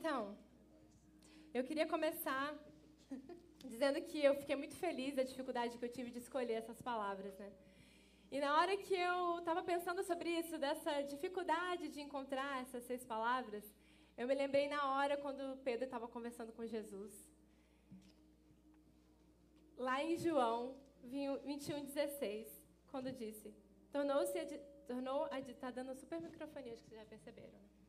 Então, eu queria começar dizendo que eu fiquei muito feliz da dificuldade que eu tive de escolher essas palavras, né? E na hora que eu estava pensando sobre isso, dessa dificuldade de encontrar essas seis palavras, eu me lembrei na hora quando Pedro estava conversando com Jesus. Lá em João 21, 16, quando disse: Tornou-se. Tornou a. Está dando super microfonia, acho que vocês já perceberam, né?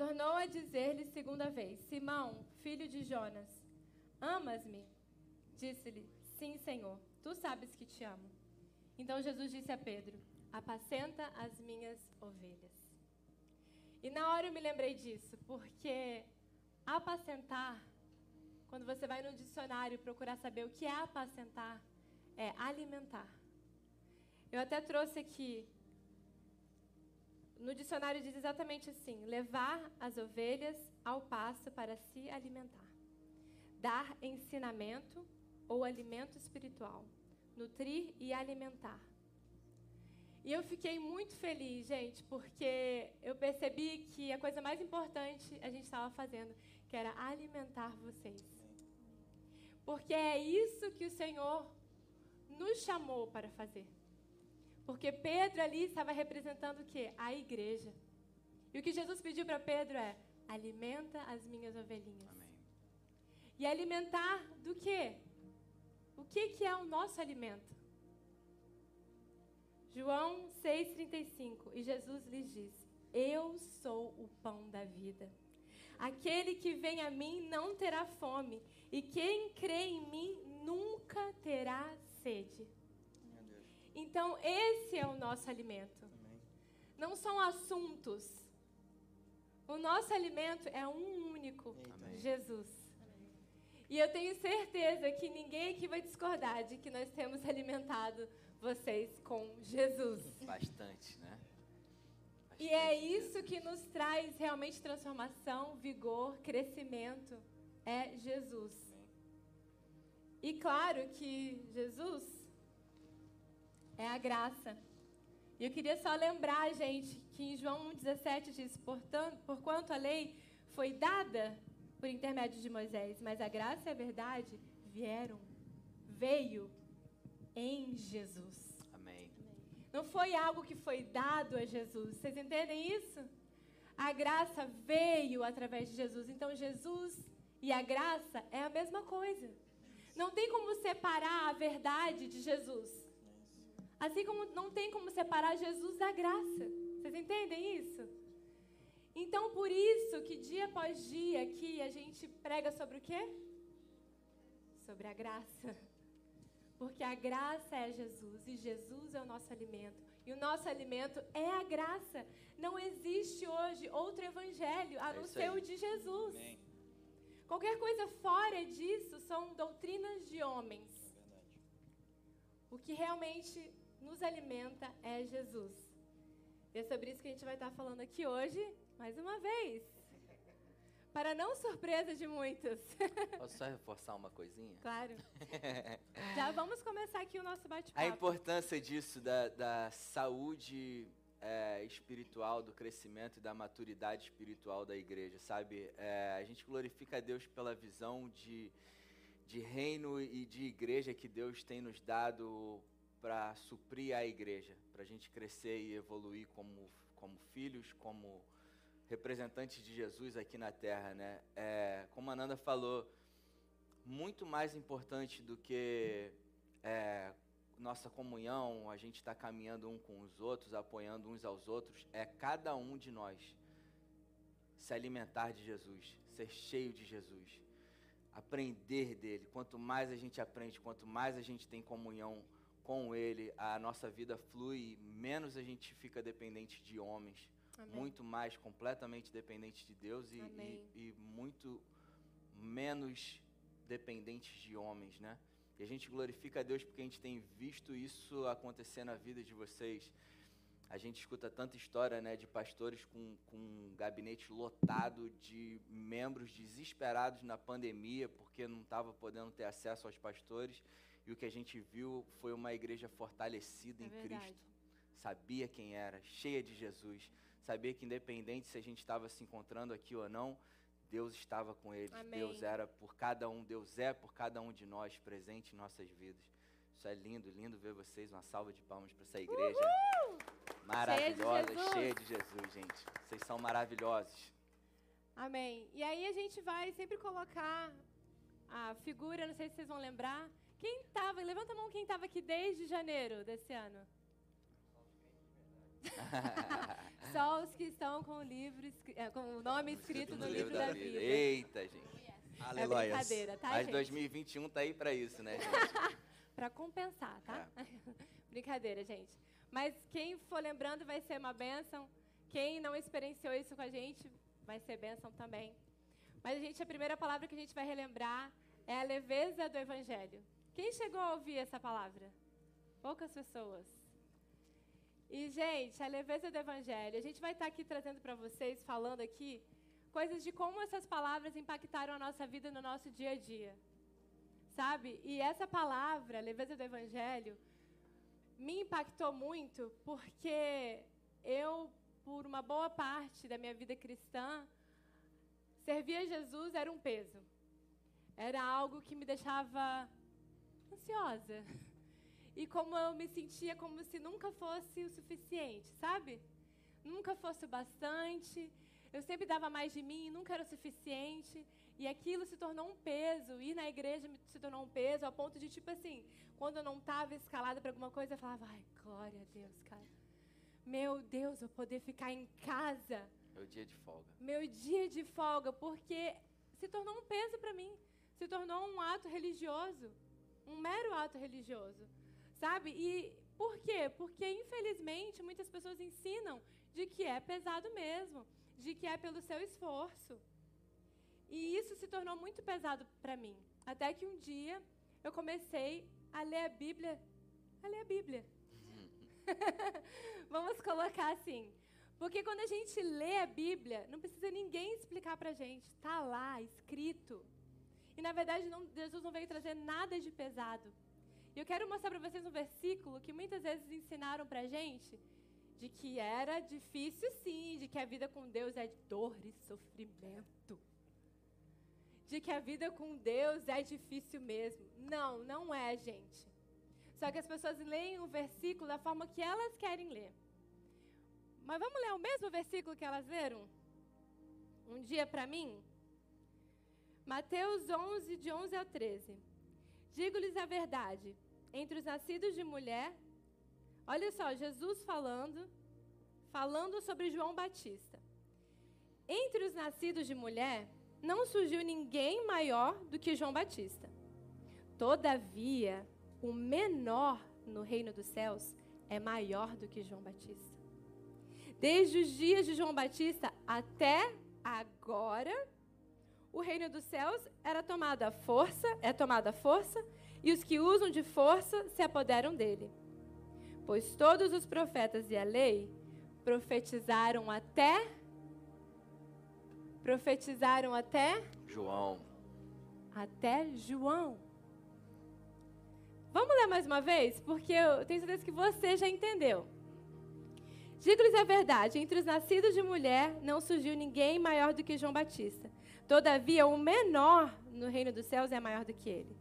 Tornou a dizer-lhe segunda vez: Simão, filho de Jonas, amas-me? Disse-lhe: Sim, Senhor, tu sabes que te amo. Então Jesus disse a Pedro: Apacenta as minhas ovelhas. E na hora eu me lembrei disso, porque apacentar, quando você vai no dicionário procurar saber o que é apacentar, é alimentar. Eu até trouxe aqui no dicionário diz exatamente assim: levar as ovelhas ao pasto para se alimentar. Dar ensinamento ou alimento espiritual. Nutrir e alimentar. E eu fiquei muito feliz, gente, porque eu percebi que a coisa mais importante a gente estava fazendo, que era alimentar vocês. Porque é isso que o Senhor nos chamou para fazer. Porque Pedro ali estava representando o quê? A igreja. E o que Jesus pediu para Pedro é: alimenta as minhas ovelhinhas. Amém. E alimentar do quê? O que, que é o nosso alimento? João 6,35. E Jesus lhes disse: Eu sou o pão da vida. Aquele que vem a mim não terá fome, e quem crê em mim nunca terá sede. Então, esse é o nosso alimento. Amém. Não são assuntos. O nosso alimento é um único, Amém. Jesus. Amém. E eu tenho certeza que ninguém aqui vai discordar de que nós temos alimentado vocês com Jesus. Bastante, né? Bastante e é isso que nos traz realmente transformação, vigor, crescimento. É Jesus. E claro que Jesus é a graça. E eu queria só lembrar, gente, que em João 1,17 diz: Portanto, Porquanto a lei foi dada por intermédio de Moisés, mas a graça e a verdade vieram, veio em Jesus. Amém. Não foi algo que foi dado a Jesus. Vocês entendem isso? A graça veio através de Jesus. Então, Jesus e a graça é a mesma coisa. Não tem como separar a verdade de Jesus. Assim como não tem como separar Jesus da graça. Vocês entendem isso? Então, por isso que dia após dia aqui a gente prega sobre o quê? Sobre a graça. Porque a graça é Jesus e Jesus é o nosso alimento. E o nosso alimento é a graça. Não existe hoje outro evangelho a é não ser o de Jesus. Amém. Qualquer coisa fora disso são doutrinas de homens. É o que realmente nos alimenta é Jesus. E é sobre isso que a gente vai estar falando aqui hoje, mais uma vez. Para não surpresa de muitos. Posso só reforçar uma coisinha? Claro. Já vamos começar aqui o nosso bate-papo. A importância disso, da, da saúde é, espiritual, do crescimento e da maturidade espiritual da igreja, sabe? É, a gente glorifica a Deus pela visão de, de reino e de igreja que Deus tem nos dado para suprir a igreja, para a gente crescer e evoluir como, como filhos, como representantes de Jesus aqui na terra, né? É, como a Nanda falou, muito mais importante do que é, nossa comunhão, a gente está caminhando um com os outros, apoiando uns aos outros, é cada um de nós se alimentar de Jesus, ser cheio de Jesus, aprender dele. Quanto mais a gente aprende, quanto mais a gente tem comunhão com Ele, a nossa vida flui, menos a gente fica dependente de homens, Amém. muito mais completamente dependente de Deus e, e, e, muito menos dependentes de homens, né? E a gente glorifica a Deus porque a gente tem visto isso acontecer na vida de vocês. A gente escuta tanta história né, de pastores com, com um gabinete lotado de membros desesperados na pandemia porque não estava podendo ter acesso aos pastores. E o que a gente viu foi uma igreja fortalecida é em verdade. Cristo. Sabia quem era, cheia de Jesus, saber que independente se a gente estava se encontrando aqui ou não, Deus estava com eles. Amém. Deus era por cada um, Deus é por cada um de nós presente em nossas vidas. Isso é lindo, lindo ver vocês. Uma salva de palmas para essa igreja maravilhosa, Jesus. cheia de Jesus, gente. Vocês são maravilhosos. Amém. E aí a gente vai sempre colocar a figura, não sei se vocês vão lembrar. Quem estava, levanta a mão quem estava aqui desde janeiro desse ano. Só os que estão com o livro, é, com o nome escrito no livro da vida. Eita, gente. É Aleluia. brincadeira, tá, Mas gente? 2021 tá aí para isso, né, gente? Para compensar, tá? É. Brincadeira, gente. Mas quem for lembrando vai ser uma bênção. Quem não experienciou isso com a gente vai ser bênção também. Mas, gente, a primeira palavra que a gente vai relembrar é a leveza do Evangelho. Quem chegou a ouvir essa palavra? Poucas pessoas. E, gente, a leveza do Evangelho. A gente vai estar aqui trazendo para vocês, falando aqui, coisas de como essas palavras impactaram a nossa vida no nosso dia a dia. Sabe? E essa palavra, leveza do Evangelho, me impactou muito porque eu, por uma boa parte da minha vida cristã, servir a Jesus era um peso. Era algo que me deixava ansiosa. E como eu me sentia como se nunca fosse o suficiente, sabe? Nunca fosse o bastante. Eu sempre dava mais de mim, nunca era o suficiente. E aquilo se tornou um peso. Ir na igreja me- se tornou um peso, ao ponto de, tipo assim, quando eu não estava escalada para alguma coisa, eu falava, ai, glória a Deus, cara. Meu Deus, eu poder ficar em casa o dia de folga. meu dia de folga, porque se tornou um peso para mim, se tornou um ato religioso, um mero ato religioso, sabe? E por quê? Porque infelizmente muitas pessoas ensinam de que é pesado mesmo, de que é pelo seu esforço. E isso se tornou muito pesado para mim, até que um dia eu comecei a ler a Bíblia, a ler a Bíblia. Vamos colocar assim. Porque quando a gente lê a Bíblia, não precisa ninguém explicar pra gente. Está lá, escrito. E na verdade, não- Jesus não veio trazer nada de pesado. E eu quero mostrar para vocês um versículo que muitas vezes ensinaram pra gente de que era difícil sim, de que a vida com Deus é de dor e sofrimento. De que a vida com Deus é difícil mesmo. Não, não é, gente. Só que as pessoas leem o versículo da forma que elas querem ler. Mas vamos ler o mesmo versículo que elas leram? Um dia para mim? Mateus 11, de 11 ao 13. Digo-lhes a verdade: entre os nascidos de mulher, olha só, Jesus falando, falando sobre João Batista. Entre os nascidos de mulher, não surgiu ninguém maior do que João Batista. Todavia, o menor no reino dos céus é maior do que João Batista. Desde os dias de João Batista até agora, o reino dos céus era tomado à força, é tomado à força, e os que usam de força se apoderam dele. Pois todos os profetas e a lei profetizaram até profetizaram até João. até João. Vamos ler mais uma vez? Porque eu tenho certeza que você já entendeu. Digo-lhes a verdade: entre os nascidos de mulher não surgiu ninguém maior do que João Batista. Todavia, o menor no reino dos céus é maior do que ele.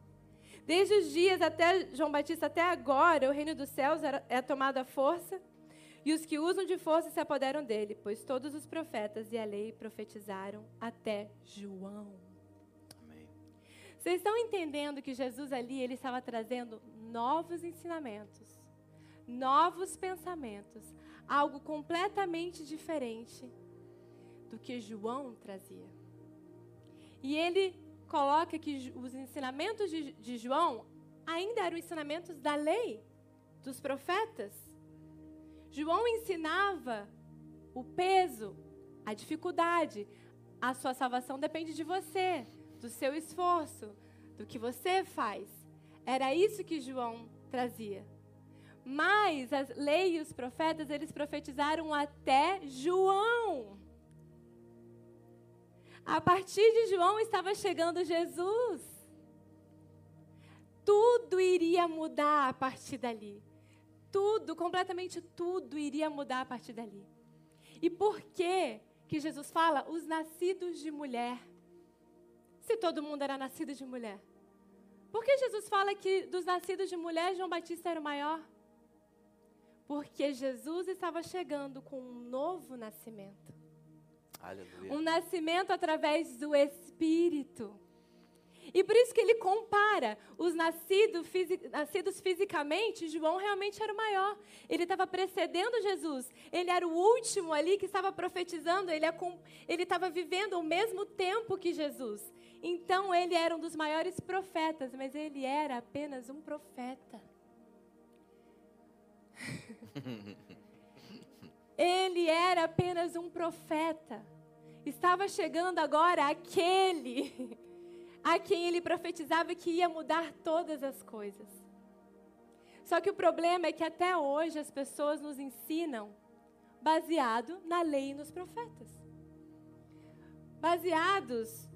Desde os dias até João Batista até agora, o reino dos céus é tomado à força, e os que usam de força se apoderam dele, pois todos os profetas e a lei profetizaram até João. Amém. Vocês estão entendendo que Jesus ali ele estava trazendo novos ensinamentos, novos pensamentos, algo completamente diferente do que João trazia. E ele coloca que os ensinamentos de, de João ainda eram ensinamentos da lei, dos profetas. João ensinava o peso, a dificuldade, a sua salvação depende de você, do seu esforço, do que você faz. Era isso que João trazia. Mas as leis e os profetas, eles profetizaram até João. A partir de João estava chegando Jesus. Tudo iria mudar a partir dali. Tudo, completamente tudo iria mudar a partir dali. E por que que Jesus fala os nascidos de mulher? Se todo mundo era nascido de mulher. Por que Jesus fala que dos nascidos de mulher João Batista era o maior? Porque Jesus estava chegando com um novo nascimento. Aleluia. Um nascimento através do Espírito. E por isso que ele compara os nascido, nascidos fisicamente, João realmente era o maior. Ele estava precedendo Jesus. Ele era o último ali que estava profetizando. Ele, ele estava vivendo o mesmo tempo que Jesus. Então ele era um dos maiores profetas, mas ele era apenas um profeta. ele era apenas um profeta. Estava chegando agora aquele a quem ele profetizava que ia mudar todas as coisas. Só que o problema é que até hoje as pessoas nos ensinam baseado na lei e nos profetas. Baseados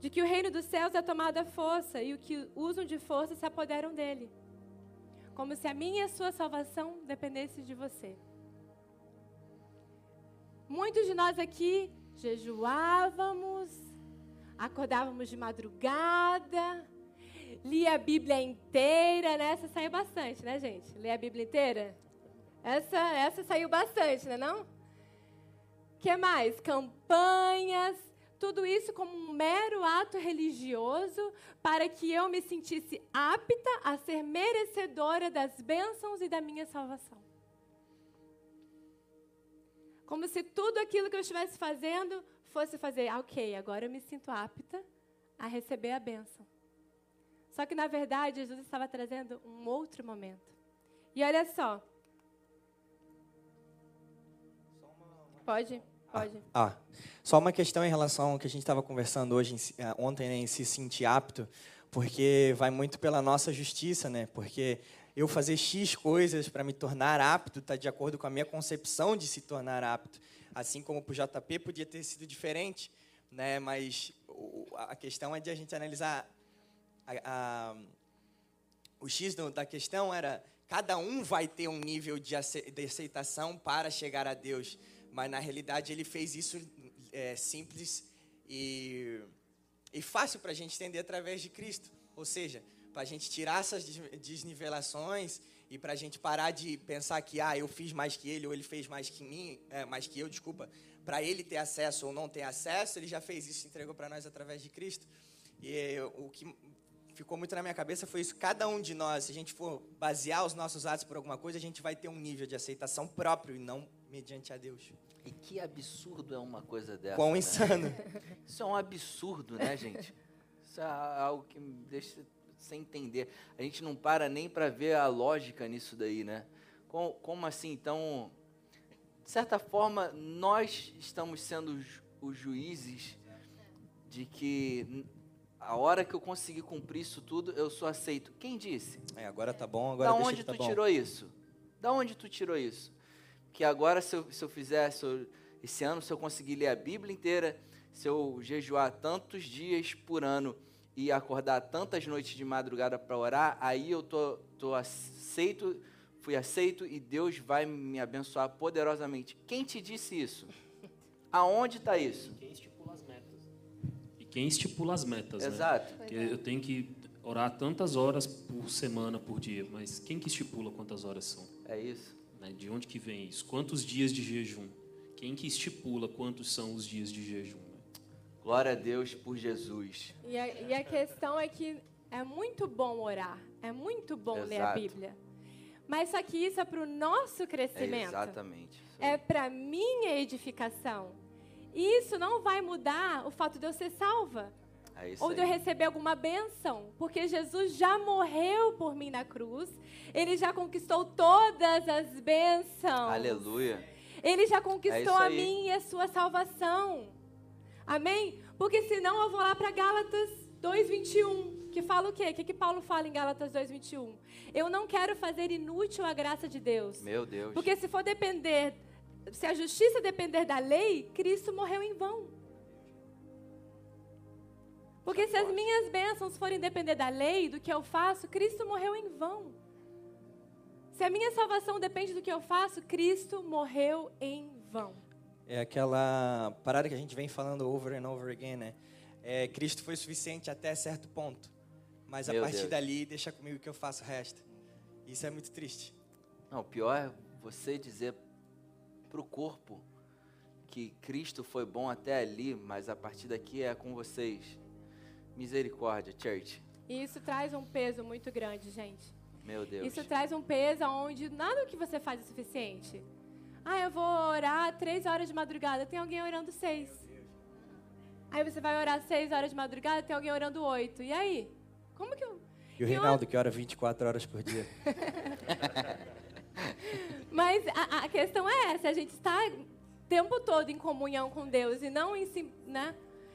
de que o reino dos céus é tomado à força e o que usam de força se apoderam dele. Como se a minha e a sua salvação dependesse de você. Muitos de nós aqui jejuávamos, acordávamos de madrugada, lia a Bíblia inteira, né? Essa saiu bastante, né, gente? Ler a Bíblia inteira? Essa, essa saiu bastante, né não? que mais? Campanhas, tudo isso como um mero ato religioso para que eu me sentisse apta a ser merecedora das bênçãos e da minha salvação. Como se tudo aquilo que eu estivesse fazendo fosse fazer, ah, ok, agora eu me sinto apta a receber a bênção. Só que, na verdade, Jesus estava trazendo um outro momento. E olha só. Pode? Pode. Ah, ah, só uma questão em relação ao que a gente estava conversando hoje, eh, ontem, né, em se sentir apto, porque vai muito pela nossa justiça, né? Porque eu fazer X coisas para me tornar apto está de acordo com a minha concepção de se tornar apto. Assim como para o JP podia ter sido diferente, né? Mas a questão é de a gente analisar a, a, o X da questão era cada um vai ter um nível de aceitação para chegar a Deus, mas na realidade ele fez isso é, simples e, e fácil para a gente entender através de Cristo, ou seja, para a gente tirar essas desnivelações e para a gente parar de pensar que ah eu fiz mais que ele ou ele fez mais que mim é, mais que eu desculpa. Para ele ter acesso ou não ter acesso ele já fez isso entregou para nós através de Cristo. E o que ficou muito na minha cabeça foi isso. Cada um de nós se a gente for basear os nossos atos por alguma coisa a gente vai ter um nível de aceitação próprio e não mediante a Deus. E que absurdo é uma coisa dessa quão né? insano. Isso é um absurdo né gente? Isso é algo que me deixa sem entender. A gente não para nem para ver a lógica nisso daí, né? Como, como, assim? Então, de certa forma, nós estamos sendo os, os juízes de que a hora que eu conseguir cumprir isso tudo, eu sou aceito. Quem disse? É, agora tá bom, agora Da onde tá tu bom. tirou isso? Da onde tu tirou isso? Que agora, se eu, se eu fizer, se eu, esse ano, se eu conseguir ler a Bíblia inteira, se eu jejuar tantos dias por ano, e acordar tantas noites de madrugada para orar, aí eu tô, tô aceito, fui aceito e Deus vai me abençoar poderosamente. Quem te disse isso? Aonde está isso? Quem estipula as metas. E quem estipula as metas, né? Exato. Né? Eu tenho que orar tantas horas por semana, por dia, mas quem que estipula quantas horas são? É isso. Né? De onde que vem isso? Quantos dias de jejum? Quem que estipula quantos são os dias de jejum? Glória a Deus por Jesus. E a, e a questão é que é muito bom orar, é muito bom Exato. ler a Bíblia. Mas só que isso é para o nosso crescimento. É exatamente. É para minha edificação. E isso não vai mudar o fato de eu ser salva. É ou de eu receber alguma bênção. Porque Jesus já morreu por mim na cruz. Ele já conquistou todas as bênçãos. Aleluia. Ele já conquistou é a minha e a sua salvação. Amém? Porque senão eu vou lá para Gálatas 2:21, que fala o quê? O que, que Paulo fala em Gálatas 2:21? Eu não quero fazer inútil a graça de Deus. Meu Deus. Porque se for depender, se a justiça depender da lei, Cristo morreu em vão. Porque se as minhas bênçãos forem depender da lei, do que eu faço, Cristo morreu em vão. Se a minha salvação depende do que eu faço, Cristo morreu em vão. É aquela parada que a gente vem falando over and over again, né? É, Cristo foi suficiente até certo ponto. Mas a Meu partir Deus. dali, deixa comigo que eu faço o resto. Isso é muito triste. Não, o pior é você dizer pro corpo que Cristo foi bom até ali, mas a partir daqui é com vocês. Misericórdia, church. E isso traz um peso muito grande, gente. Meu Deus. Isso traz um peso onde nada que você faz é suficiente. Ah, eu vou orar três horas de madrugada, tem alguém orando seis. Aí você vai orar seis horas de madrugada, tem alguém orando oito. E aí? Como que eu. E o Reinaldo, que ora 24 horas por dia. Mas a, a questão é essa, a gente está o tempo todo em comunhão com Deus e não em si, né?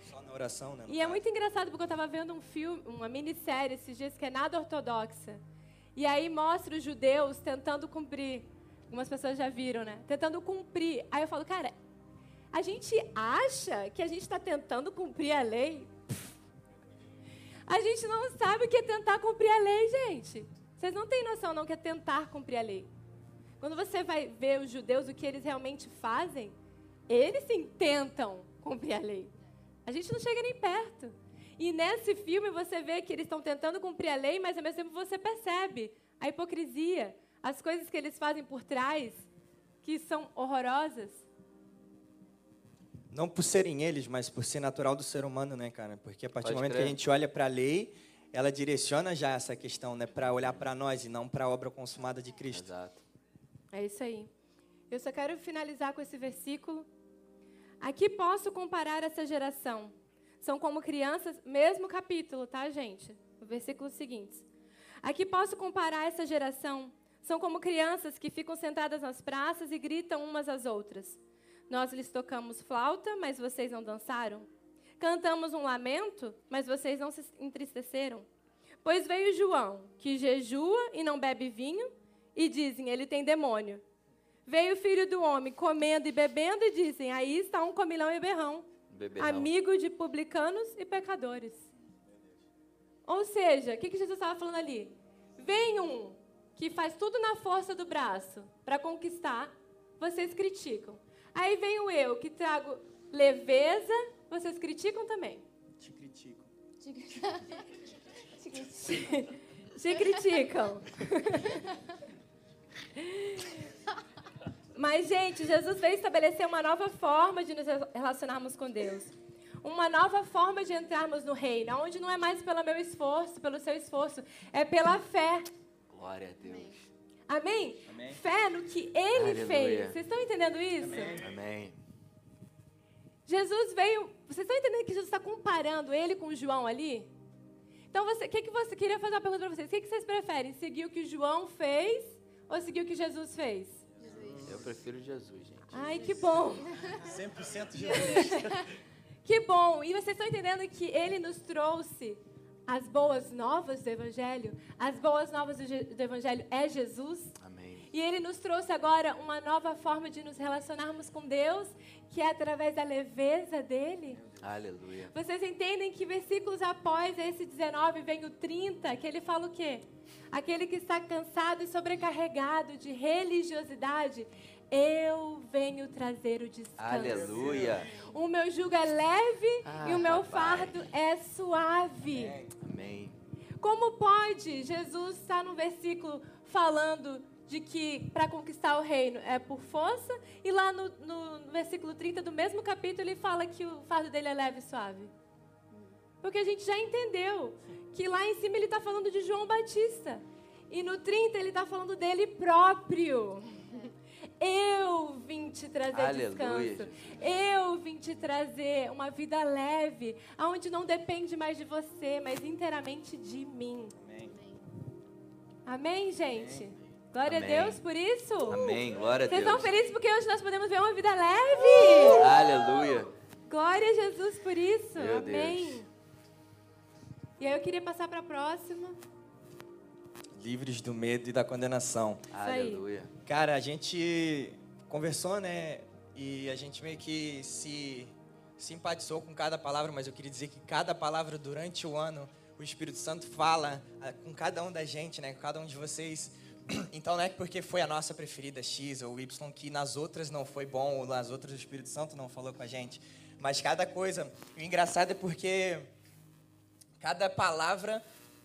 Só na oração, né? E é caso. muito engraçado porque eu estava vendo um filme, uma minissérie esses dias que é nada ortodoxa. E aí mostra os judeus tentando cumprir. Algumas pessoas já viram, né? Tentando cumprir. Aí eu falo, cara, a gente acha que a gente está tentando cumprir a lei? A gente não sabe o que é tentar cumprir a lei, gente. Vocês não têm noção, não, que é tentar cumprir a lei. Quando você vai ver os judeus, o que eles realmente fazem, eles sim tentam cumprir a lei. A gente não chega nem perto. E nesse filme você vê que eles estão tentando cumprir a lei, mas ao mesmo tempo você percebe a hipocrisia, as coisas que eles fazem por trás, que são horrorosas. Não por serem eles, mas por ser natural do ser humano, né, cara? Porque a partir Pode do momento crer. que a gente olha para a lei, ela direciona já essa questão, né, para olhar para nós e não para a obra consumada de Cristo. Exato. É isso aí. Eu só quero finalizar com esse versículo. Aqui posso comparar essa geração. São como crianças, mesmo capítulo, tá, gente? O versículo seguinte. Aqui posso comparar essa geração. São como crianças que ficam sentadas nas praças e gritam umas às outras. Nós lhes tocamos flauta, mas vocês não dançaram. Cantamos um lamento, mas vocês não se entristeceram. Pois veio João, que jejua e não bebe vinho, e dizem, ele tem demônio. Veio o filho do homem comendo e bebendo, e dizem, aí está um comilão e berrão, amigo de publicanos e pecadores. Ou seja, o que, que Jesus estava falando ali? Vem um que faz tudo na força do braço para conquistar, vocês criticam. Aí vem o eu, que trago leveza, vocês criticam também. Te critico. Te criticam. Mas, gente, Jesus veio estabelecer uma nova forma de nos relacionarmos com Deus. Uma nova forma de entrarmos no reino, onde não é mais pelo meu esforço, pelo seu esforço, é pela fé. Glória a Deus. Amém? Amém. Fé no que ele Aleluia. fez. Vocês estão entendendo isso? Amém. Jesus veio. Vocês estão entendendo que Jesus está comparando ele com João ali? Então, você, o que, que você queria fazer uma pergunta para vocês? O que, que vocês preferem? Seguir o que João fez ou seguir o que Jesus fez? Eu prefiro Jesus, gente. Ai, que bom! 100% Jesus. Que bom! E vocês estão entendendo que ele nos trouxe as boas novas do Evangelho? As boas novas do, Evangelho é Jesus? Amém. E ele nos trouxe agora uma nova forma de nos relacionarmos com Deus, que é através da leveza dele. Aleluia. Vocês entendem que versículos após esse 19 vem o 30, que ele fala o quê? Aquele que está cansado e sobrecarregado de religiosidade, eu venho trazer o descanso. Aleluia. O meu jugo é leve Ah, e o meu papai. fardo é suave. Amém. Como pode Jesus estar no versículo falando de que para conquistar o reino é por força, e lá no, no- no versículo 30 do mesmo capítulo ele fala que o fardo dele é leve e suave? Porque a gente já entendeu que lá em cima ele está falando de João Batista. E no 30 ele está falando dele próprio. Eu vim te trazer Aleluia, descanso. Eu vim te trazer uma vida leve, onde não depende mais de você, mas inteiramente de mim. Amém. Amém, gente? Glória Amém. a Deus por isso. Amém. Glória a Vocês Deus. estão felizes porque hoje nós podemos ver uma vida leve. Aleluia. Glória a Jesus por isso. Meu Amém. Deus. E aí eu queria passar para a próxima. Livres do medo e da condenação. Aleluia. Cara, a gente conversou, né? E a gente meio que se simpatizou com cada palavra, mas eu queria dizer que cada palavra durante o ano, o Espírito Santo fala ah, com cada um da gente, né? Com cada um de vocês, Então não é porque foi a nossa preferida X ou Y que nas outras não foi bom ou nas outras o Espírito Santo não falou com a gente. Mas cada coisa. O engraçado é porque cada palavra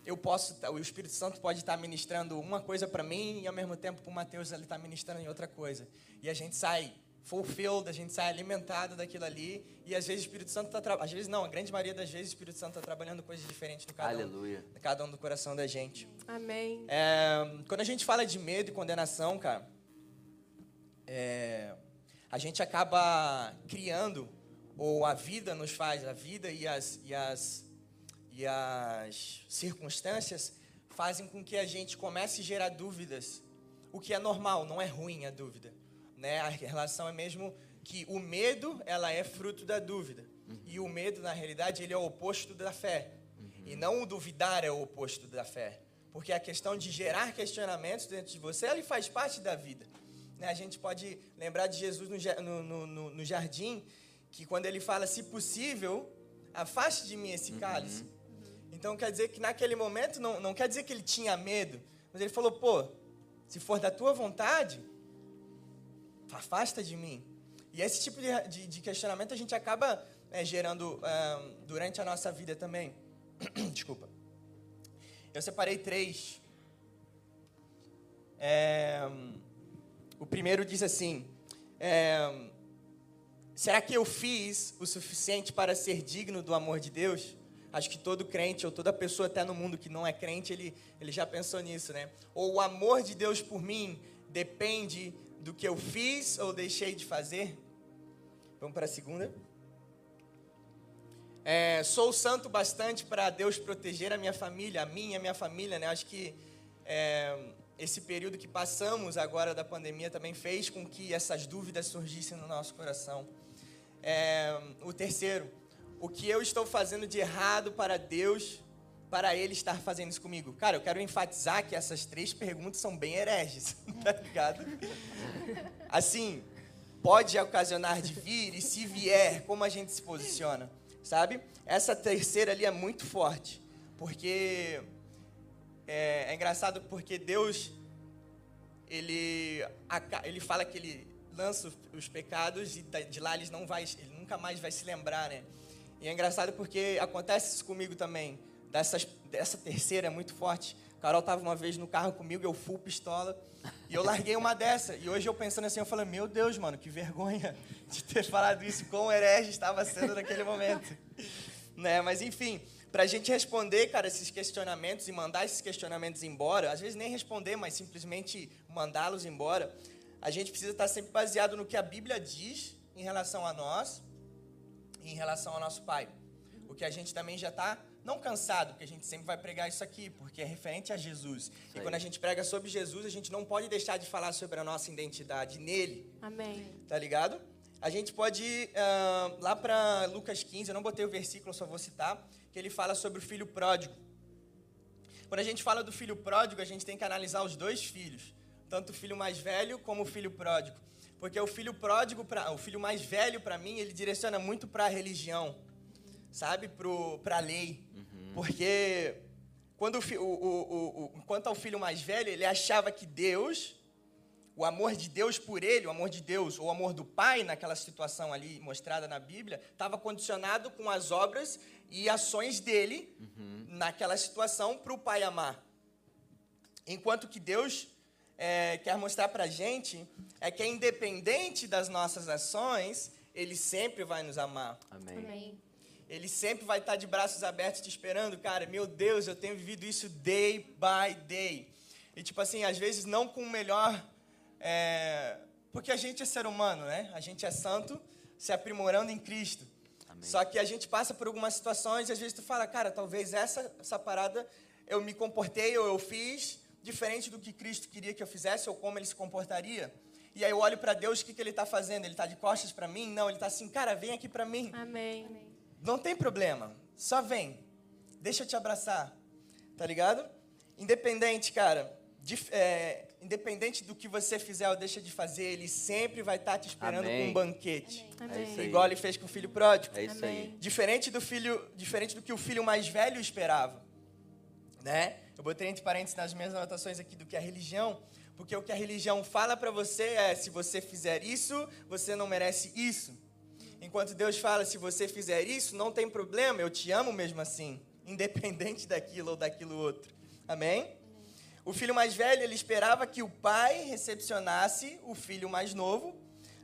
eu posso, o Espírito Santo pode estar ministrando uma coisa para mim e ao mesmo tempo para o Mateus ele está ministrando em outra coisa. E a gente sai fulfilled, a gente sai alimentado daquilo ali. E às vezes o Espírito Santo está às vezes não, a grande maioria das vezes o Espírito Santo está trabalhando coisas diferentes no cada Aleluia. um, cada um do coração da gente. Amém. É, quando a gente fala de medo e condenação, cara, é, a gente acaba criando ou a vida nos faz, a vida e as, e as, e as circunstâncias fazem com que a gente comece a gerar dúvidas. O que é normal, não é ruim a dúvida. Né? A relação é mesmo que o medo ela é fruto da dúvida. Uhum. E o medo, na realidade, ele é o oposto da fé. Uhum. E não o duvidar é o oposto da fé. Porque a questão de gerar questionamentos dentro de você, ele faz parte da vida. Né? A gente pode lembrar de Jesus no, no, no, no jardim, que quando ele fala, se possível, afaste de mim esse cálice. Uhum. Então quer dizer que naquele momento, não, não quer dizer que ele tinha medo, mas ele falou, pô, se for da tua vontade, afasta de mim. E esse tipo de, de, de questionamento a gente acaba é, gerando durante a nossa vida também. Desculpa. Eu separei três. É, o primeiro diz assim: é, Será que eu fiz o suficiente para ser digno do amor de Deus? Acho que todo crente ou toda pessoa até no mundo que não é crente, ele, ele já pensou nisso, né? Ou o amor de Deus por mim depende do que eu fiz ou deixei de fazer? Vamos para a segunda. É, sou santo bastante para Deus proteger a minha família, a minha e a minha família, né? Acho que é, esse período que passamos agora da pandemia também fez com que essas dúvidas surgissem no nosso coração. É, o terceiro, o que eu estou fazendo de errado para Deus, para Ele estar fazendo isso comigo? Cara, eu quero enfatizar que essas três perguntas são bem hereges, tá ligado? Assim, pode ocasionar de vir, e se vier, como a gente se posiciona, sabe? Essa terceira ali é muito forte, porque é, é engraçado porque Deus, ele, ele fala que ele lança os pecados e de lá eles não vai, ele nunca mais vai se lembrar, né? E é engraçado porque acontece isso comigo também. Dessas, dessa terceira é muito forte. Carol estava uma vez no carro comigo, eu full pistola, e eu larguei uma dessa. E hoje eu pensando assim, eu falei, meu Deus, mano, que vergonha de ter falado isso, quão herege estava sendo naquele momento. né? Mas enfim, para a gente responder, cara, esses questionamentos e mandar esses questionamentos embora, às vezes nem responder, mas simplesmente mandá-los embora, a gente precisa estar sempre baseado no que a Bíblia diz em relação a nós em relação ao nosso Pai. O que a gente também já está, não cansado, porque a gente sempre vai pregar isso aqui, porque é referente a Jesus. E quando a gente prega sobre Jesus, a gente não pode deixar de falar sobre a nossa identidade nele. Amém. Tá ligado? A gente pode ir uh, lá para Lucas 15, eu não botei o versículo, só vou citar, que ele fala sobre o filho pródigo. Quando a gente fala do filho pródigo, a gente tem que analisar os dois filhos tanto o filho mais velho como o filho pródigo. Porque o filho pródigo, pra, o filho mais velho para mim, ele direciona muito para a religião, sabe? Para a lei. Uhum. Porque quando o, o, o, o, quanto ao filho mais velho, ele achava que Deus, o amor de Deus por ele, o amor de Deus, ou o amor do pai, naquela situação ali mostrada na Bíblia, estava condicionado com as obras e ações dele uhum. naquela situação para o pai amar. Enquanto que Deus é, quer mostrar para a gente é que, independente das nossas ações, Ele sempre vai nos amar. Amém. Amém. Ele sempre vai estar de braços abertos te esperando, cara. Meu Deus, eu tenho vivido isso day by day. E, tipo assim, às vezes não com o melhor. É... Porque a gente é ser humano, né? A gente é santo se aprimorando em Cristo. Amém. Só que a gente passa por algumas situações e às vezes tu fala, cara, talvez essa, essa parada eu me comportei ou eu fiz diferente do que Cristo queria que eu fizesse ou como ele se comportaria. E aí eu olho para Deus, o que, que ele está fazendo? Ele está de costas para mim? Não, ele está assim, cara, vem aqui para mim. Amém. Não tem problema, só vem. Deixa eu te abraçar, tá ligado? Independente, cara, de, é, independente do que você fizer ou deixa de fazer, ele sempre vai estar tá te esperando Amém. com um banquete. Amém. É Igual ele fez com o filho pródigo. É isso aí. Diferente do filho, diferente do que o filho mais velho esperava, né? Eu botei entre parênteses nas minhas anotações aqui do que é religião, porque o que a religião fala para você é: se você fizer isso, você não merece isso. Enquanto Deus fala: se você fizer isso, não tem problema, eu te amo mesmo assim, independente daquilo ou daquilo outro. Amém? O filho mais velho, ele esperava que o pai recepcionasse o filho mais novo,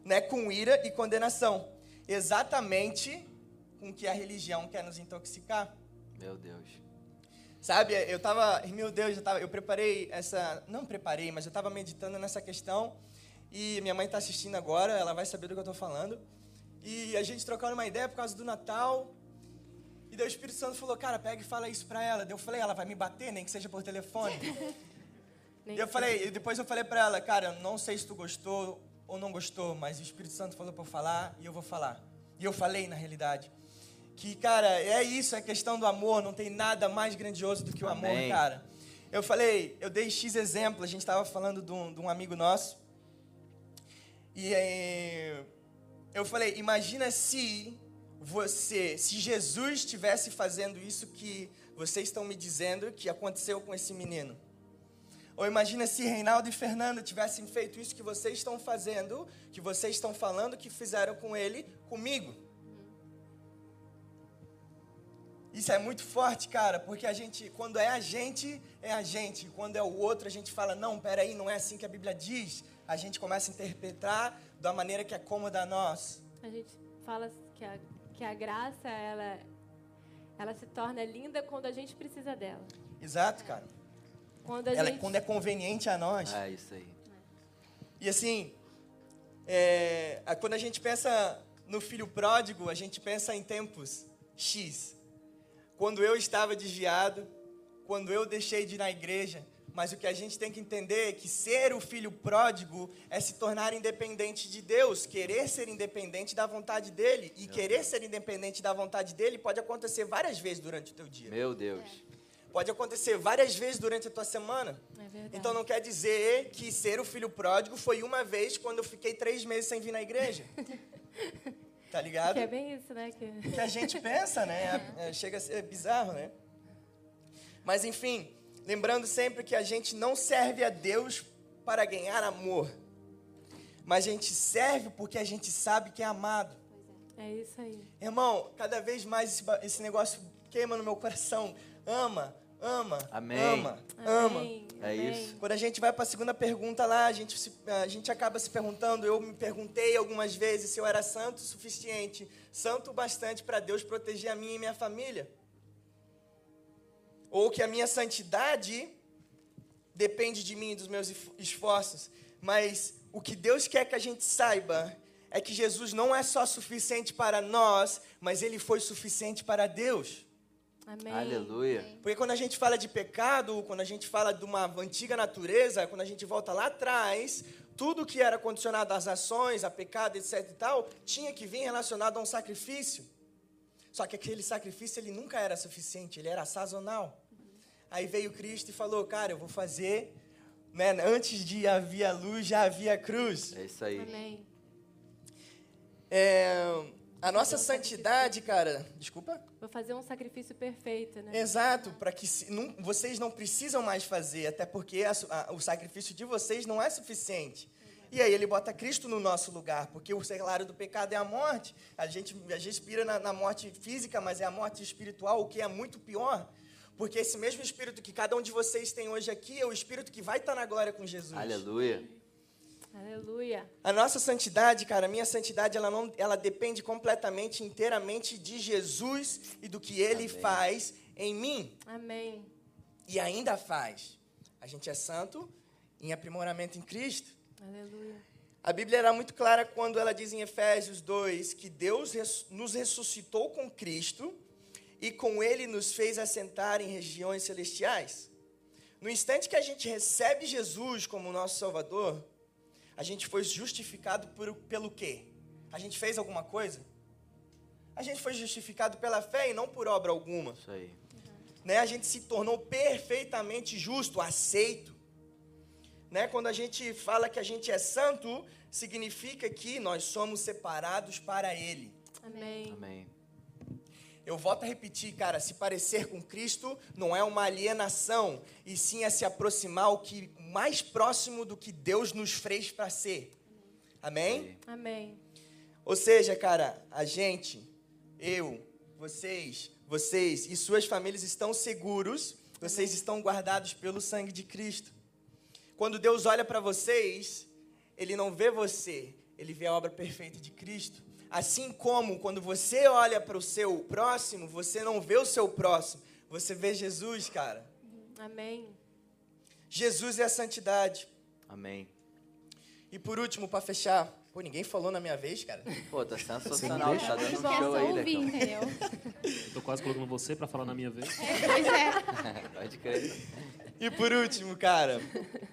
né, com ira e condenação. Exatamente com que a religião quer nos intoxicar. Meu Deus. Sabe, eu tava, meu Deus, eu, tava, eu preparei essa, não preparei, mas eu estava meditando nessa questão e minha mãe está assistindo agora, ela vai saber do que eu estou falando. E a gente trocando uma ideia por causa do Natal. E daí o Espírito Santo falou, cara, pega e fala isso para ela. Daí eu falei, ela vai me bater, nem que seja por telefone. e eu falei, e depois eu falei para ela, cara, não sei se tu gostou ou não gostou, mas o Espírito Santo falou para eu falar e eu vou falar. E eu falei na realidade que, cara, é isso, é questão do amor, não tem nada mais grandioso do que o Amém. amor, cara. Eu falei, eu dei X exemplo, a gente estava falando de um, de um, amigo nosso, e aí, eu falei, imagina se você, se Jesus estivesse fazendo isso que vocês estão me dizendo que aconteceu com esse menino. Ou imagina se Reinaldo e Fernanda tivessem feito isso que vocês estão fazendo, que vocês estão falando que fizeram com ele, comigo. Isso é muito forte, cara, porque a gente, quando é a gente, é a gente. Quando é o outro, a gente fala, não, peraí, não é assim que a Bíblia diz. A gente começa a interpretar da maneira que é cômoda a nós. A gente fala que a, que a graça, ela, ela se torna linda quando a gente precisa dela. Exato, cara. Quando, ela, é gente... quando é conveniente a nós. É isso aí. E assim, é, quando a gente pensa no filho pródigo, a gente pensa em tempos X quando eu estava desviado, quando eu deixei de ir na igreja. Mas o que a gente tem que entender é que ser o filho pródigo é se tornar independente de Deus, querer ser independente da vontade dele. E Meu querer Deus. ser independente da vontade dele pode acontecer várias vezes durante o teu dia. Meu Deus. É. Pode acontecer várias vezes durante a tua semana. É então não quer dizer que ser o filho pródigo foi uma vez quando eu fiquei três meses sem vir na igreja. Tá ligado? Que é bem isso, né? Que, que a gente pensa, né? É, é, chega a ser bizarro, né? Mas enfim, lembrando sempre que a gente não serve a Deus para ganhar amor, mas a gente serve porque a gente sabe que é amado. É isso aí. Irmão, cada vez mais esse, esse negócio queima no meu coração. Ama, ama, Amém. ama, ama. É isso. Quando a gente vai para a segunda pergunta lá, a gente, se, a gente acaba se perguntando, eu me perguntei algumas vezes se eu era santo o suficiente, santo o bastante para Deus proteger a minha e minha família. Ou que a minha santidade depende de mim e dos meus esforços. Mas o que Deus quer que a gente saiba é que Jesus não é só suficiente para nós, mas ele foi suficiente para Deus. Amém. Aleluia. Porque quando a gente fala de pecado, quando a gente fala de uma antiga natureza, quando a gente volta lá atrás, tudo que era condicionado às ações, a pecado, etc e tal, tinha que vir relacionado a um sacrifício. Só que aquele sacrifício ele nunca era suficiente, ele era sazonal. Aí veio Cristo e falou: "Cara, eu vou fazer, né, antes de havia luz, já havia cruz". É isso aí. Amém. É, a nossa santidade, cara. Desculpa? Vou fazer um sacrifício perfeito, né? Exato, para que se, não, vocês não precisam mais fazer, até porque a, a, o sacrifício de vocês não é suficiente. E aí ele bota Cristo no nosso lugar, porque o salário do pecado é a morte. A gente, a gente inspira na, na morte física, mas é a morte espiritual, o que é muito pior. Porque esse mesmo espírito que cada um de vocês tem hoje aqui é o espírito que vai estar na glória com Jesus. Aleluia. Aleluia. A nossa santidade, cara, a minha santidade, ela, não, ela depende completamente, inteiramente de Jesus e do que Ele Amém. faz em mim. Amém. E ainda faz. A gente é santo em aprimoramento em Cristo. Aleluia. A Bíblia era muito clara quando ela diz em Efésios 2 que Deus nos ressuscitou com Cristo e com Ele nos fez assentar em regiões celestiais. No instante que a gente recebe Jesus como nosso Salvador, a gente foi justificado por, pelo quê? A gente fez alguma coisa? A gente foi justificado pela fé e não por obra alguma. Isso aí. Né? A gente se tornou perfeitamente justo, aceito. Né? Quando a gente fala que a gente é santo, significa que nós somos separados para Ele. Amém. Amém. Eu volto a repetir, cara, se parecer com Cristo não é uma alienação, e sim é se aproximar o que mais próximo do que Deus nos fez para ser. Amém? Amém. Ou seja, cara, a gente, eu, vocês, vocês e suas famílias estão seguros, vocês estão guardados pelo sangue de Cristo. Quando Deus olha para vocês, ele não vê você, ele vê a obra perfeita de Cristo. Assim como quando você olha para o seu próximo, você não vê o seu próximo, você vê Jesus, cara. Amém. Jesus é a santidade. Amém. E por último, para fechar, pô, ninguém falou na minha vez, cara. Pô, tá sensacional, tá dando um show aí, ouvir, entendeu? Eu tô quase colocando você para falar na minha vez. Pois é. Pode crer. E por último, cara,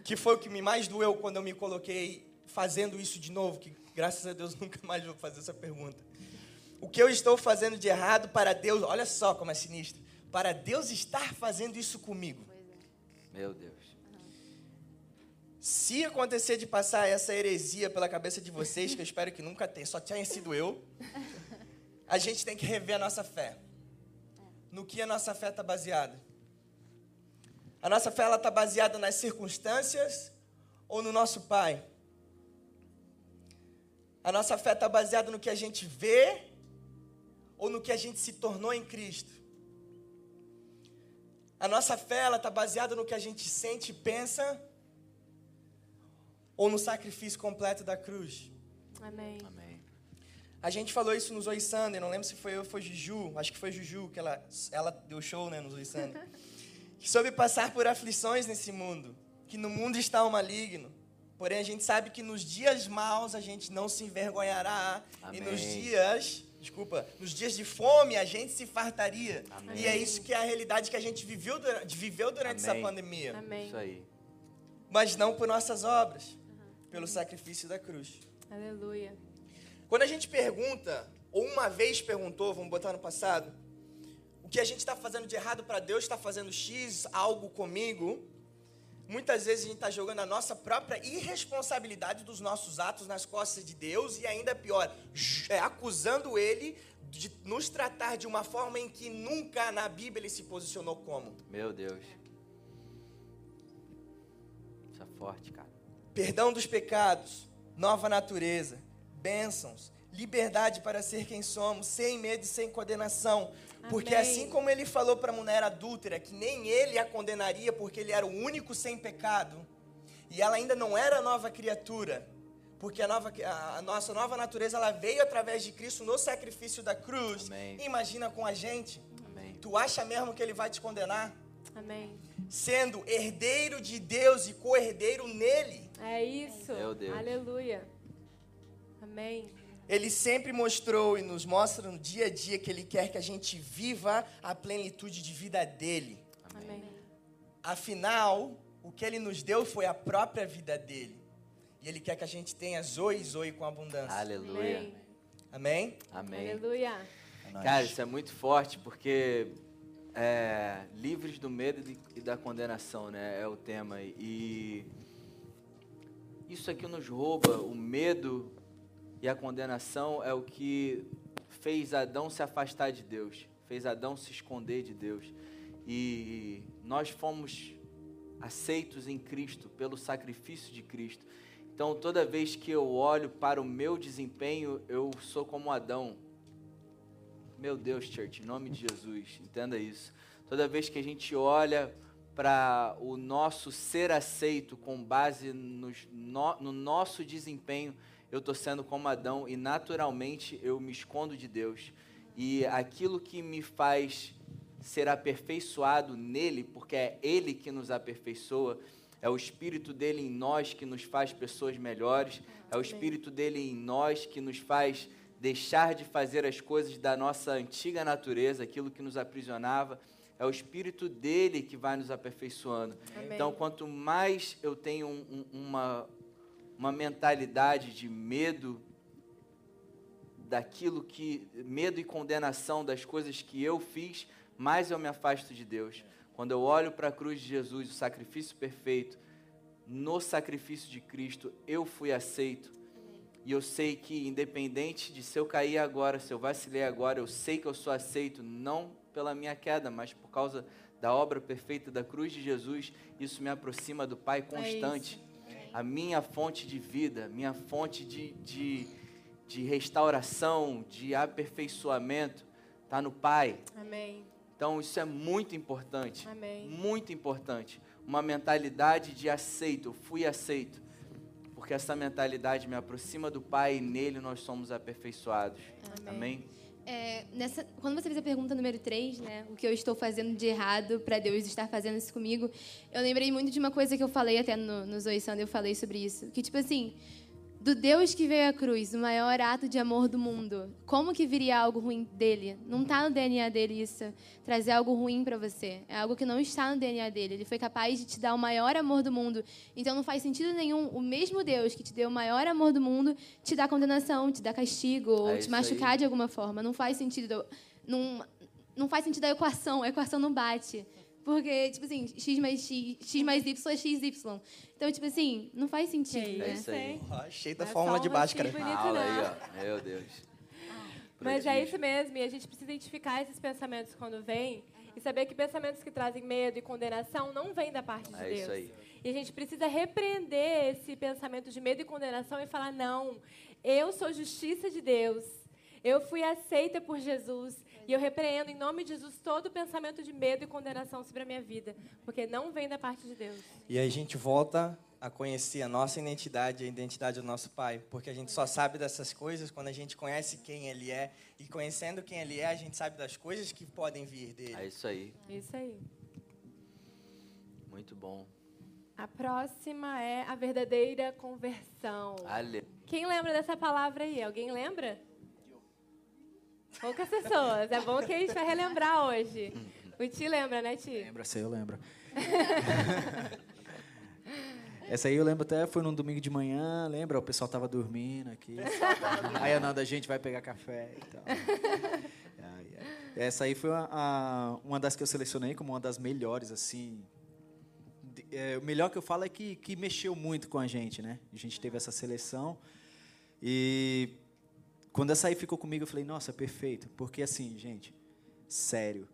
que foi o que me mais doeu quando eu me coloquei fazendo isso de novo, que graças a Deus nunca mais vou fazer essa pergunta. O que eu estou fazendo de errado para Deus, olha só como é sinistro, para Deus estar fazendo isso comigo. Meu Deus. Se acontecer de passar essa heresia pela cabeça de vocês, que eu espero que nunca tenha, só tenha sido eu, a gente tem que rever a nossa fé. No que a nossa fé está baseada? A nossa fé está baseada nas circunstâncias ou no nosso Pai? A nossa fé está baseada no que a gente vê ou no que a gente se tornou em Cristo? A nossa fé está baseada no que a gente sente e pensa ou no sacrifício completo da cruz? Amém. Amém. A gente falou isso no Zoe Sunday, não lembro se foi eu ou foi Juju, acho que foi Juju, que ela, ela deu show né, no Zoe. Que Sobre passar por aflições nesse mundo, que no mundo está o maligno. Porém, a gente sabe que nos dias maus a gente não se envergonhará. E nos Amém. dias, desculpa, nos dias de fome a gente se fartaria. Amém. E é isso que é a realidade que a gente viveu durante, viveu durante essa Amém. pandemia. Amém. Isso aí. Mas não por nossas obras, pelo sacrifício da cruz. Aleluia. Quando a gente pergunta, ou uma vez perguntou, vamos botar no passado, o que a gente está fazendo de errado para Deus está fazendo X algo comigo, muitas vezes a gente está jogando a nossa própria irresponsabilidade dos nossos atos nas costas de Deus e ainda pior, é, acusando Ele de nos tratar de uma forma em que nunca na Bíblia Ele se posicionou como. Meu Deus. Isso é forte, cara. Perdão dos pecados, nova natureza, bênçãos, liberdade para ser quem somos, sem medo e sem condenação. Porque Amém. assim como ele falou para a mulher adúltera que nem ele a condenaria porque ele era o único sem pecado, e ela ainda não era nova criatura, porque a, nova, a, nossa nova natureza ela veio através de Cristo no sacrifício da cruz. Amém. Imagina com a gente. Amém. Tu acha mesmo que ele vai te condenar? Amém. Sendo herdeiro de Deus e co-herdeiro nele. É isso. Meu Deus. Aleluia. Amém. Ele sempre mostrou e nos mostra no dia a dia que Ele quer que a gente viva a plenitude de vida dele. Amém. Afinal, o que Ele nos deu foi a própria vida dele. E Ele quer que a gente tenha zoe e zoe com abundância. Aleluia. Amém. Amém? Amém. Aleluia. Cara, isso é muito forte porque é, livres do medo e e da condenação, né? É o tema. E isso aqui nos rouba, o medo e a condenação é o que fez Adão se afastar de Deus, fez Adão se esconder de Deus. E nós fomos aceitos em Cristo pelo sacrifício de Cristo. Então, toda vez que eu olho para o meu desempenho, eu sou como Adão. Meu Deus, church, em nome de Jesus, entenda isso. Toda vez que a gente olha para o nosso ser aceito com base nos no, no nosso desempenho, eu estou sendo como Adão e naturalmente eu me escondo de Deus. E aquilo que me faz ser aperfeiçoado nele, porque é ele que nos aperfeiçoa, é o Espírito dele em nós que nos faz pessoas melhores, é o. Espírito dele em nós que nos faz deixar de fazer as coisas da nossa antiga natureza, aquilo que nos aprisionava. É o Espírito dele que vai nos aperfeiçoando. Amém. Então, quanto mais eu tenho um- um- uma, uma mentalidade de medo daquilo que. medo e condenação das coisas que eu fiz, mais eu me afasto de Deus. Quando eu olho para a cruz de Jesus, o sacrifício perfeito, no sacrifício de Cristo, eu fui aceito. E eu sei que, independente de se eu cair agora, se eu vacilei agora, eu sei que eu sou aceito, não pela minha queda, mas por causa da obra perfeita da cruz de Jesus. Isso me aproxima do Pai constante. a minha fonte de vida, minha fonte de, de, de restauração, de aperfeiçoamento, está no Pai. Amém. Então, isso é muito importante. Amém. Muito importante. Uma mentalidade de aceito, eu fui aceito porque essa mentalidade me aproxima do Pai e nele nós somos aperfeiçoados. Amém. Amém? É, nessa, quando você fez a pergunta número 3, né, o que eu estou fazendo de errado para Deus estar fazendo isso comigo, eu lembrei muito de uma coisa que eu falei até no, no Zoe eu falei sobre isso. Que, tipo assim, do Deus que veio à cruz, o maior ato de amor do mundo, como que viria algo ruim dele? Não está no DNA dele isso, trazer algo ruim para você. É algo que não está no DNA dele. Ele foi capaz de te dar o maior amor do mundo. Então não faz sentido nenhum o mesmo Deus que te deu o maior amor do mundo te dar condenação, te dar castigo ou É te machucar aí. de alguma forma. Não faz sentido. Não, não faz sentido a equação. A equação não bate. Porque, tipo assim, x mais x, x mais y é xy. Então, tipo assim, não faz sentido, Que né? É isso aí. Não da é fórmula de Bhaskara. não. aí, ó. Meu Deus. Mas é isso mesmo, e a gente precisa identificar esses pensamentos quando vêm e saber que pensamentos que trazem medo e condenação não vêm da parte de É Deus. isso aí. E a gente precisa repreender esse pensamento de medo e condenação e falar: não, eu sou justiça de Deus. Eu fui aceita por Jesus. E eu repreendo em nome de Jesus todo pensamento de medo e condenação sobre a minha vida. Porque não vem da parte de Deus. E aí a gente volta a conhecer a nossa identidade, a identidade do nosso Pai, porque a gente só sabe dessas coisas quando a gente conhece quem Ele é. E conhecendo quem Ele é, a gente sabe das coisas que podem vir dele. É isso aí. Isso aí. Muito bom. A próxima é a verdadeira conversão. Ale. Quem lembra dessa palavra aí? Alguém lembra? Poucas pessoas. É bom que a gente vai relembrar hoje. O Ti lembra, né, Ti? Lembra, aí eu lembro. essa aí eu lembro até, foi num domingo de manhã, lembra? O pessoal tava dormindo aqui. aí a Nanda, a gente vai pegar café e tal. Essa aí foi a, a- uma das que eu selecionei como uma das melhores, assim. De- é, o melhor que eu falo é que, que mexeu muito com a gente, né? A gente teve essa seleção. E quando essa aí ficou comigo, eu falei, nossa, perfeito. Porque assim, gente, sério,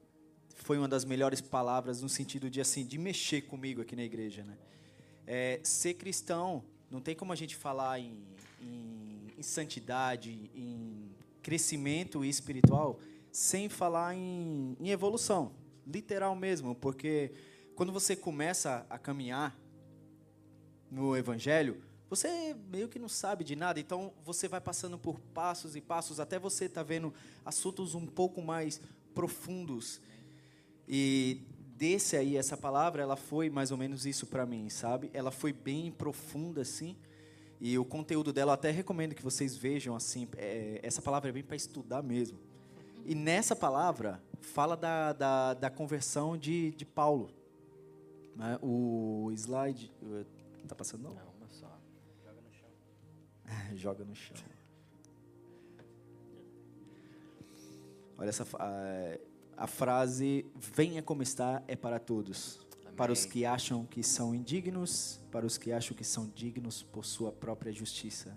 foi uma das melhores palavras no sentido de assim de mexer comigo aqui na igreja, né? É, ser cristão não tem como a gente falar em, em, em santidade, em crescimento espiritual, sem falar em, em evolução, literal mesmo, porque quando você começa a caminhar no Evangelho, você meio que não sabe de nada, então você vai passando por passos e passos até você estar vendo assuntos um pouco mais profundos. E desse aí, essa palavra, ela foi mais ou menos isso para mim, sabe? Ela foi bem profunda, assim. E o conteúdo dela, até recomendo que vocês vejam, assim. é, essa palavra é bem para estudar mesmo. E nessa palavra, fala da, da, da conversão de, de Paulo. né? O slide. Tá passando? Não? Joga no chão. Olha essa a, a frase: Venha como está é para todos. Para os Amém. que acham que são indignos, para os que acham que são dignos por sua própria justiça.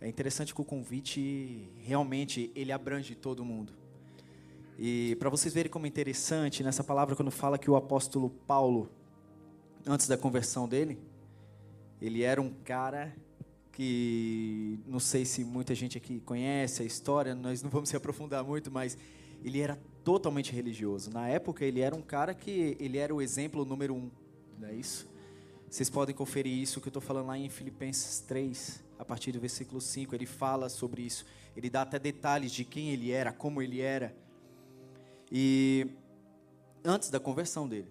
É interessante que o convite realmente ele abrange todo mundo. E para vocês verem como é interessante nessa palavra quando fala que o apóstolo Paulo antes da conversão dele, ele era um cara que não sei se muita gente aqui conhece a história, nós não vamos se aprofundar muito, mas ele era totalmente religioso. Na época, ele era um cara que ele era o exemplo número um, não é isso? Vocês podem conferir isso que eu estou falando lá em Filipenses 3, a partir do versículo 5. Ele fala sobre isso. Ele dá até detalhes de quem ele era, como ele era. E antes da conversão dele.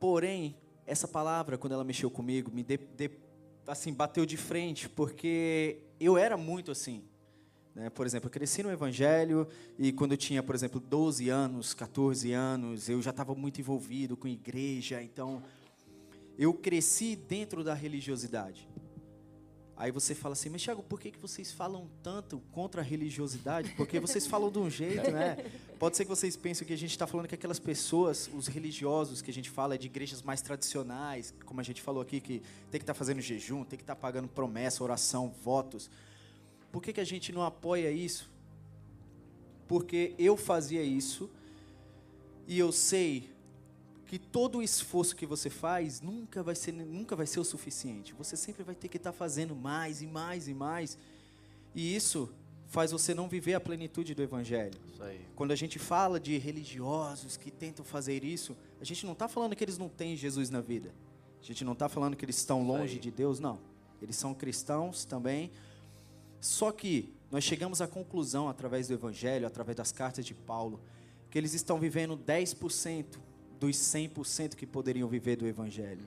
Porém, essa palavra, quando ela mexeu comigo, me de, de- assim, bateu de frente, porque eu era muito assim. Né? Por exemplo, eu cresci no Evangelho e quando eu tinha, por exemplo, 12 anos, 14 anos, eu já estava muito envolvido com igreja, então eu cresci dentro da religiosidade. Aí você fala assim, mas Thiago, por que, que vocês falam tanto contra a religiosidade? Porque vocês falam de um jeito, né? Pode ser que vocês pensem que a gente está falando que aquelas pessoas, os religiosos que a gente fala é de igrejas mais tradicionais, como a gente falou aqui, que tem que estar tá fazendo jejum, tem que estar tá pagando promessa, oração, votos. Por que, que a gente não apoia isso? Porque eu fazia isso e eu sei que todo o esforço que você faz nunca vai ser, nunca vai ser o suficiente. Você sempre vai ter que estar fazendo mais e mais e mais. E isso faz você não viver a plenitude do Evangelho. Quando a gente fala de religiosos que tentam fazer isso, a gente não está falando que eles não têm Jesus na vida. A gente não está falando que eles estão longe de Deus, não. Eles são cristãos também. Só que nós chegamos à conclusão, através do Evangelho, através das cartas de Paulo, que eles estão vivendo 10% dos 100% que poderiam viver do Evangelho.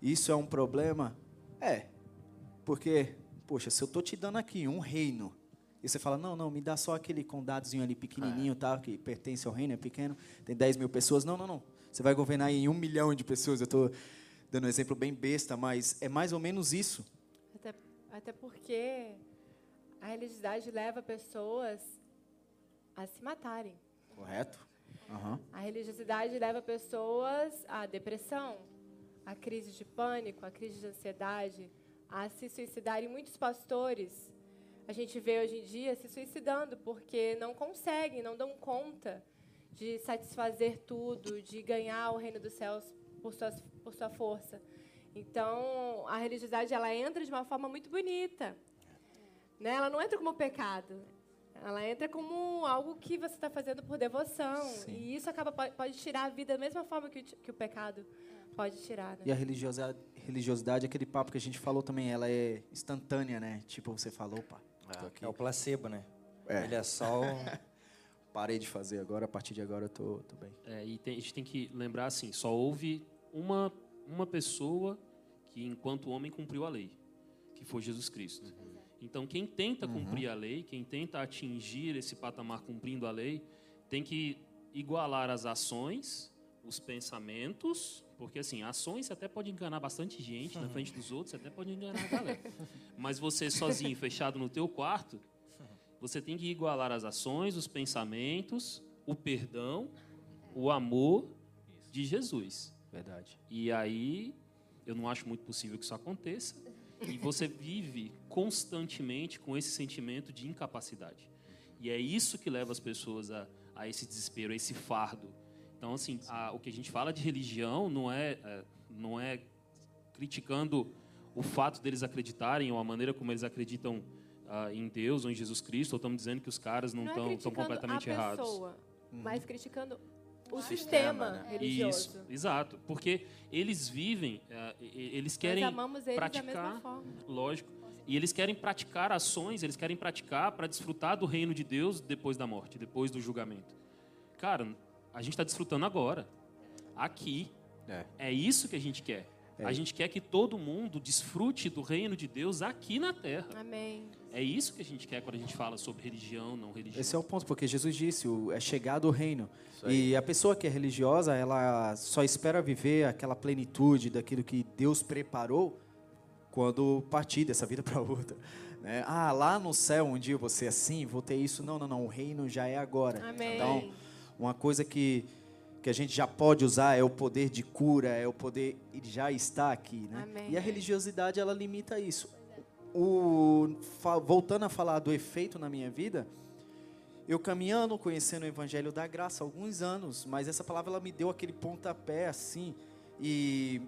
Isso é um problema? É. Porque, poxa, se eu estou te dando aqui um reino, e você fala, não, não, me dá só aquele condadozinho ali pequenininho, tá, que pertence ao reino, é pequeno, tem 10 mil pessoas. Não, não, não. Você vai governar em um milhão de pessoas. Eu estou dando um exemplo bem besta, mas é mais ou menos isso. Até, até porque a religiosidade leva pessoas a se matarem. Correto. Uhum. A religiosidade leva pessoas à depressão, à crise de pânico, à crise de ansiedade, a se suicidar. E muitos pastores, a gente vê hoje em dia, se suicidando porque não conseguem, não dão conta de satisfazer tudo, de ganhar o reino dos céus por sua, por sua força. Então, a religiosidade ela entra de uma forma muito bonita. Né? Ela não entra como pecado. Ela entra como algo que você está fazendo por devoção. Sim. E isso acaba pode tirar a vida da mesma forma que, que o pecado pode tirar. Né? E a religiosidade, religiosidade, aquele papo que a gente falou também, ela é instantânea, né? Tipo, você falou, opa, é, é o placebo, né? É. Ele é só Parei de fazer agora, a partir de agora eu tô, tô bem. É, e tem, a gente tem que lembrar assim, só houve uma, uma pessoa que, enquanto homem, cumpriu a lei, que foi Jesus Cristo. Uhum. Então, quem tenta uhum. cumprir a lei, quem tenta atingir esse patamar cumprindo a lei, tem que igualar as ações, os pensamentos, porque assim, ações você até pode enganar bastante gente uhum. na frente dos outros, você até pode enganar a galera. Mas você sozinho, fechado no teu quarto, você tem que igualar as ações, os pensamentos, o perdão, o amor de Jesus. Verdade. E aí, eu não acho muito possível que isso aconteça. E você vive constantemente com esse sentimento de incapacidade. E é isso que leva as pessoas a, a esse desespero, a esse fardo. Então, assim, a, o que a gente fala de religião não é, é, não é criticando o fato deles acreditarem ou a maneira como eles acreditam uh, em Deus ou em Jesus Cristo, ou estamos dizendo que os caras não estão é completamente a errados. Pessoa, uhum. Mas criticando o sistema, né? religioso. Isso, exato, porque eles vivem, uh, eles querem eles praticar, da mesma forma. lógico, e eles querem praticar ações, eles querem praticar para desfrutar do reino de Deus depois da morte, depois do julgamento. Cara, a gente está desfrutando agora, aqui. É. é isso que a gente quer. É. A gente quer que todo mundo desfrute do reino de Deus aqui na terra. Amém. É isso que a gente quer quando a gente fala sobre religião, não religião. Esse é o ponto, porque Jesus disse, é chegado o reino. E a pessoa que é religiosa, ela só espera viver aquela plenitude daquilo que Deus preparou quando partir dessa vida para outra. Né? Ah, lá no céu um dia eu vou ser assim, vou ter isso. Não, não, não. O reino já é agora. Amém. Então, uma coisa que que a gente já pode usar é o poder de cura, é o poder ele já está aqui, né? Amém. E a religiosidade ela limita isso. O, voltando a falar do efeito na minha vida, eu caminhando, conhecendo o Evangelho da Graça há alguns anos, mas essa palavra ela me deu aquele pontapé assim, e,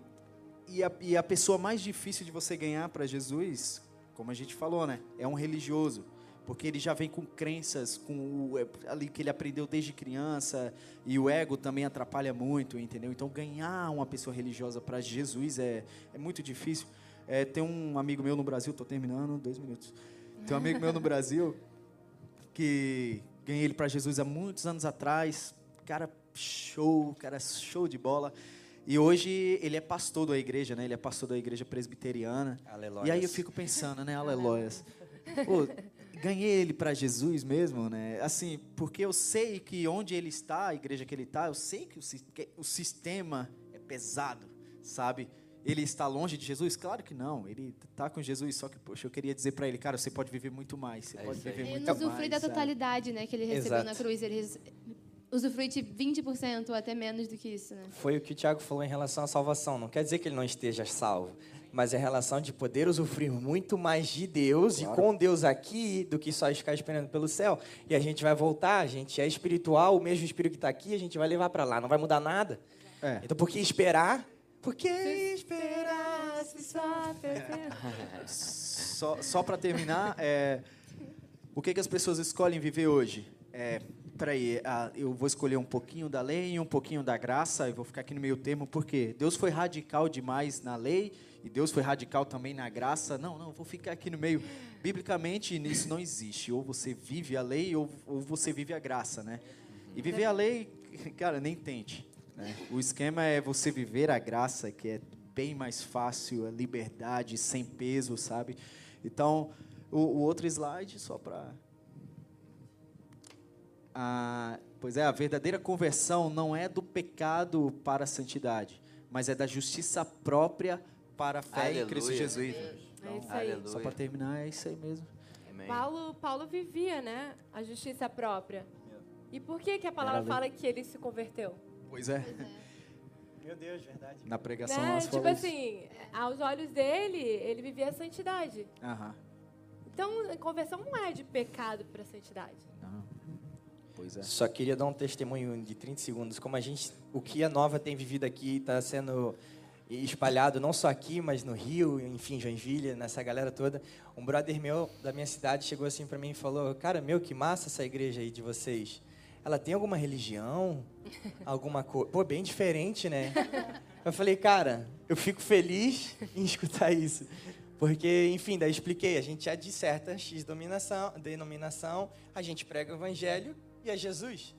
e, a, e a pessoa mais difícil de você ganhar para Jesus, como a gente falou, né, é um religioso porque ele já vem com crenças, com o, é, ali que ele aprendeu desde criança, e o ego também atrapalha muito, entendeu? Então, ganhar uma pessoa religiosa para Jesus é, é muito difícil. É, tem um amigo meu no Brasil, estou terminando, dois minutos. Tem um amigo meu no Brasil que ganhei ele para Jesus há muitos anos atrás. Cara, show, cara, show de bola. E hoje ele é pastor da igreja, né? Ele é pastor da igreja presbiteriana. Aleluia. E aí eu fico pensando, né? Aleluia. Pô, ganhei ele para Jesus mesmo, né? Assim, porque eu sei que onde ele está, a igreja que ele está, eu sei que o, que o sistema é pesado, sabe? ele está longe de Jesus? Claro que não. Ele está com Jesus, só que, poxa, eu queria dizer para ele, cara, você pode viver muito mais. Você É pode viver Ele muito mais. usufrui da sabe? totalidade, né, que ele recebeu Exato. na cruz. Ele usufrui de 20% ou até menos do que isso, né? Foi o que o Tiago falou em relação à salvação. Não quer dizer que ele não esteja salvo, mas é a relação de poder usufruir muito mais de Deus e com Deus aqui do que só ficar esperando pelo céu. E a gente vai voltar, a gente é espiritual, o mesmo espírito que está aqui, a gente vai levar para lá. Não vai mudar nada. É. Então por que esperar? Por que esperar? se só Só, só para terminar, é, o que, que as pessoas escolhem viver hoje? É, peraí, eu vou escolher um pouquinho da lei e um pouquinho da graça, e vou ficar aqui no meio termo, porque Deus foi radical demais na lei e Deus foi radical também na graça. Não, não, vou ficar aqui no meio. Biblicamente, isso não existe. Ou você vive a lei ou, ou você vive a graça, né? E viver a lei, cara, nem tente. né? O esquema é você viver a graça, que é bem mais fácil, a liberdade, sem peso, sabe? Então, o, o outro slide, só para. Ah, pois é, a verdadeira conversão não é do pecado para a santidade, mas é da justiça própria para a fé em Cristo Aleluia. Jesus. É isso aí. Aleluia. Só para terminar, é isso aí mesmo. Amém. Paulo, Paulo vivia, né, a justiça própria. E por que que a palavra fala que ele se converteu? Pois é. Meu Deus, verdade. Na pregação Né? nós Tipo falamos. assim, aos olhos dele, ele vivia a santidade. Aham. Então, conversão não é de pecado para santidade. Não. Pois é. Só queria dar um testemunho de 30 segundos. Como a gente, o que a Nova tem vivido aqui está sendo espalhado não só aqui, mas no Rio, enfim, Joinville, nessa galera toda. Um brother meu da minha cidade chegou assim para mim e falou: "Cara, meu, que massa essa igreja aí de vocês. Ela tem alguma religião? Alguma coisa? Pô, bem diferente, né?" Eu falei: "Cara, eu fico feliz em escutar isso." Porque, enfim, daí expliquei, a gente é de certa X dominação, denominação, a gente prega o evangelho e é Jesus,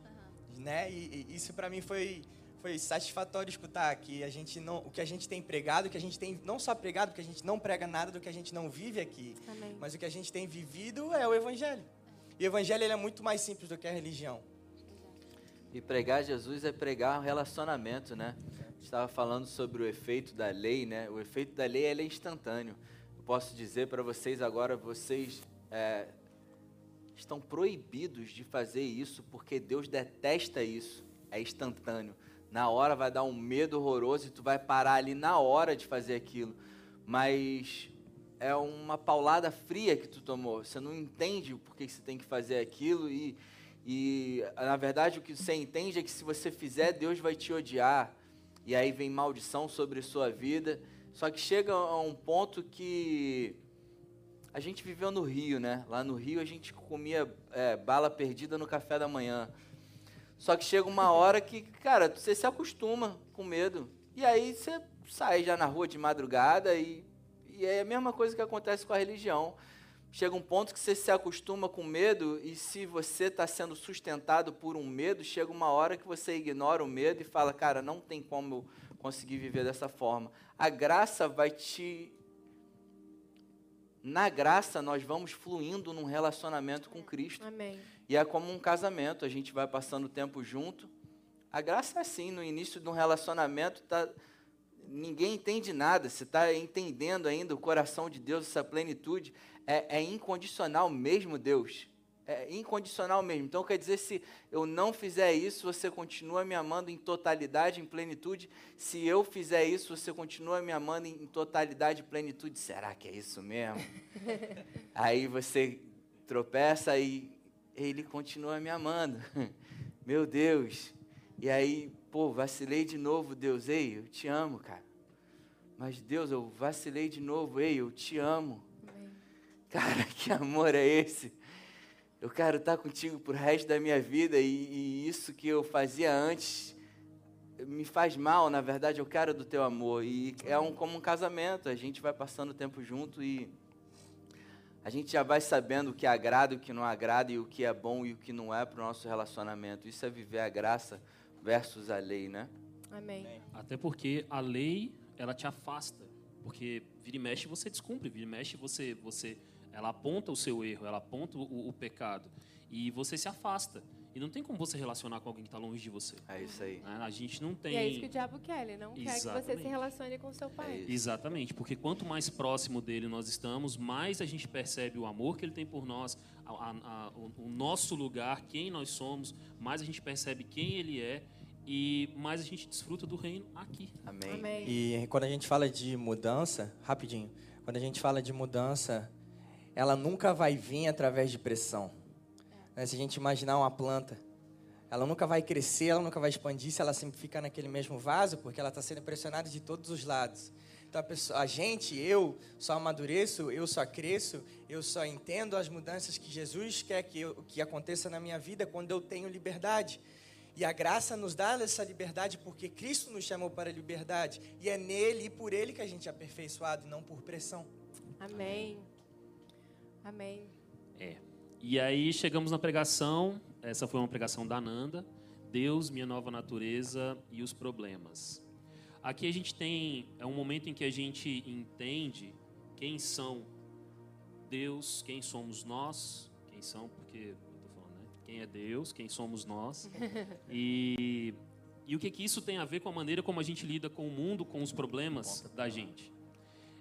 né? E, e isso para mim foi foi satisfatório escutar que a gente não, o que a gente tem pregado, que a gente tem não só pregado, porque a gente não prega nada do que a gente não vive aqui, Amém. mas o que a gente tem vivido é o evangelho. E o evangelho ele é muito mais simples do que a religião. E pregar Jesus é pregar um relacionamento, né? A gente estava falando sobre o efeito da lei, né? O efeito da lei ele é instantâneo. Eu posso dizer para vocês agora, vocês é, estão proibidos de fazer isso porque Deus detesta isso. É instantâneo. Na hora vai dar um medo horroroso e tu vai parar ali na hora de fazer aquilo. Mas é uma paulada fria que tu tomou. Você não entende porquê que você tem que fazer aquilo e, e na verdade o que você entende é que se você fizer, Deus vai te odiar. E aí vem maldição sobre sua vida. Só que chega a um ponto que a gente viveu no Rio, né? Lá no Rio a gente comia é, bala perdida no café da manhã. Só que chega uma hora que, cara, você se acostuma com medo. E aí você sai já na rua de madrugada e, e é a mesma coisa que acontece com a religião. Chega um ponto que você se acostuma com medo e se você está sendo sustentado por um medo, chega uma hora que você ignora o medo e fala, cara, não tem como eu conseguir viver dessa forma. A graça vai te na graça nós vamos fluindo num relacionamento com Cristo. Amém. E é como um casamento, a gente vai passando o tempo junto. A graça é assim, no início de um relacionamento, tá, ninguém entende nada, você está entendendo ainda o coração de Deus, essa plenitude. É, é incondicional mesmo, Deus. É incondicional mesmo. Então, quer dizer, se eu não fizer isso, você continua me amando em totalidade, em plenitude. Se eu fizer isso, você continua me amando em totalidade, plenitude. Será que é isso mesmo? Aí você tropeça e ele continua me amando. Meu Deus. E aí, pô, vacilei de novo, Deus. Ei, eu te amo, cara. Mas Deus, eu vacilei de novo. Ei, eu te amo. Amém. Cara, que amor é esse? Eu quero estar contigo pro resto da minha vida e, e isso que eu fazia antes me faz mal, na verdade, eu quero do teu amor. E é um, como um casamento, a gente vai passando o tempo junto e a gente já vai sabendo o que agrada e o que não agrada, e o que é bom e o que não é para o nosso relacionamento. Isso é viver a graça versus a lei, né? Amém. Até porque a lei, ela te afasta. Porque vira e mexe você descumpre, vira e mexe você, você ela aponta o seu erro, ela aponta o, o pecado. E você se afasta. E não tem como você relacionar com alguém que está longe de você. É isso aí. né? A gente não tem. E é isso que o diabo quer, ele não quer que você se Exatamente. relacione com seu É pai. isso. Exatamente, porque quanto mais próximo dele nós estamos, mais a gente percebe o amor que ele tem por nós, a- a- a- o, o nosso lugar, quem nós somos, mais a gente percebe quem ele é e mais a gente desfruta do reino aqui. Amém. Amém. E quando a gente fala de mudança, rapidinho, quando a gente fala de mudança, ela nunca vai vir através de pressão. Né? Se a gente imaginar uma planta, ela nunca vai crescer, ela nunca vai expandir se ela sempre ficar naquele mesmo vaso, porque ela está sendo pressionada de todos os lados. Então a, pessoa, a gente, eu, só amadureço, eu só cresço, eu só entendo as mudanças que Jesus quer que, eu, que aconteça na minha vida quando eu tenho liberdade. E a graça nos dá essa liberdade porque Cristo nos chamou para a liberdade. E é nele e por ele que a gente é aperfeiçoado, não por pressão. Amém. Amém. É. E aí chegamos na pregação, essa foi uma pregação da Nanda, Deus, minha nova natureza e os problemas. Aqui a gente tem, é um momento em que a gente entende quem são Deus, quem somos nós, quem são, porque eu tô falando, né? Quem é Deus, quem somos nós. E, e o que, que isso tem a ver com a maneira como a gente lida com o mundo, com os problemas da gente.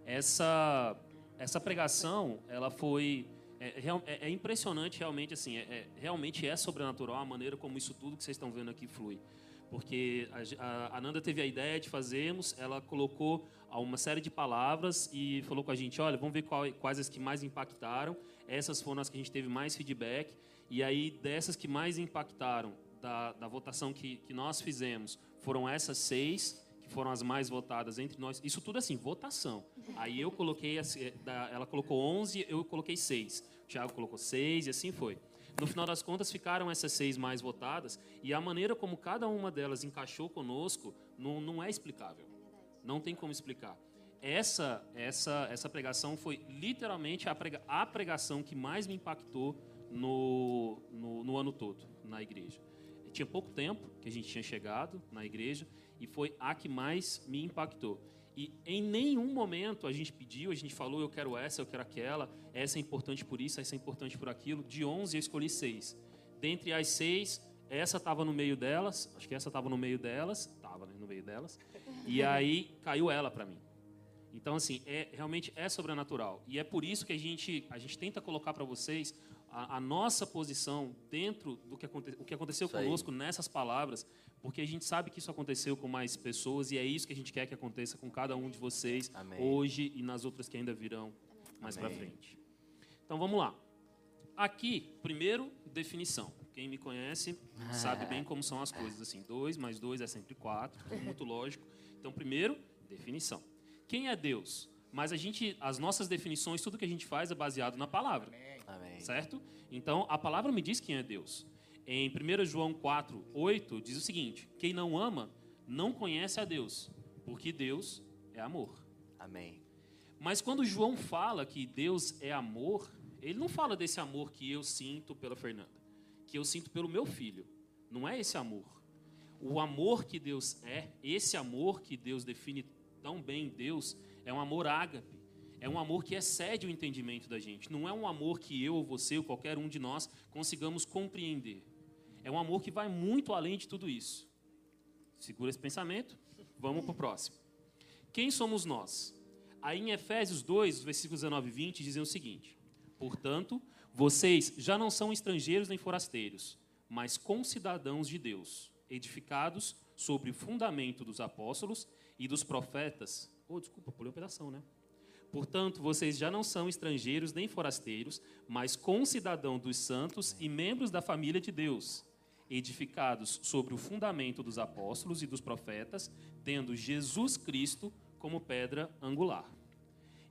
Essa, essa pregação, ela foi é é, é, é, impressionante realmente, assim, é, é, realmente é sobrenatural a maneira como isso tudo que vocês estão vendo aqui flui. Porque a, a, Nanda teve a ideia de fazermos, ela colocou uma série de palavras e falou com a gente, olha, vamos ver qual, quais as que mais impactaram. Essas foram as que a gente teve mais feedback. E aí, dessas que mais impactaram, da, da votação que, que nós fizemos, foram essas seis que foram as mais votadas entre nós. Isso tudo assim, votação. Aí eu coloquei, eh, ela colocou 11, eu coloquei seis. Tiago colocou seis e assim foi. No final das contas, ficaram essas seis mais votadas e a maneira como cada uma delas encaixou conosco não, não é explicável. Não tem como explicar. Essa, essa, essa pregação foi literalmente a, prega, a pregação que mais me impactou no, no, no ano todo na igreja. Tinha pouco tempo que a gente tinha chegado na igreja e foi a que mais me impactou. E em nenhum momento a gente pediu, a gente falou, eu quero essa, eu quero aquela, essa é importante por isso, essa é importante por aquilo. De 11 eu escolhi seis. Dentre as seis, essa estava no meio delas, acho que essa estava no meio delas, estava né, no meio delas, e aí caiu ela para mim. Então, assim, é, realmente é sobrenatural. E é por isso que a gente, a gente tenta colocar para vocês a, a nossa posição dentro do que, aconte, o que aconteceu conosco nessas palavras, porque a gente sabe que isso aconteceu com mais pessoas e é isso que a gente quer que aconteça com cada um de vocês Amém. hoje e nas outras que ainda virão mais para frente. Então, vamos lá. Aqui, primeiro, definição. Quem me conhece sabe bem como são as coisas. Assim, dois mais dois é sempre quatro, muito lógico. Então, primeiro, definição. Quem é Deus? Mas a gente, as nossas definições, tudo que a gente faz é baseado na palavra, Amém. certo? Então, a palavra me diz quem é Deus. Em 1 João 4, 8, diz o seguinte: Quem não ama, não conhece a Deus, porque Deus é amor. Amém. Mas quando João fala que Deus é amor, ele não fala desse amor que eu sinto pela Fernanda, que eu sinto pelo meu filho. Não é esse amor. O amor que Deus é, esse amor que Deus define tão bem Deus, é um amor ágape. É um amor que excede o entendimento da gente. Não é um amor que eu ou você ou qualquer um de nós consigamos compreender. É um amor que vai muito além de tudo isso. Segura esse pensamento. Vamos para o próximo. Quem somos nós? Aí em Efésios 2, versículos 19 e 20, dizem o seguinte: Portanto, vocês já não são estrangeiros nem forasteiros, mas concidadãos de Deus, edificados sobre o fundamento dos apóstolos e dos profetas. Oh, desculpa, pulei um pedaço, né? Portanto, vocês já não são estrangeiros nem forasteiros, mas concidadão dos santos e membros da família de Deus, edificados sobre o fundamento dos apóstolos e dos profetas, tendo Jesus Cristo como pedra angular.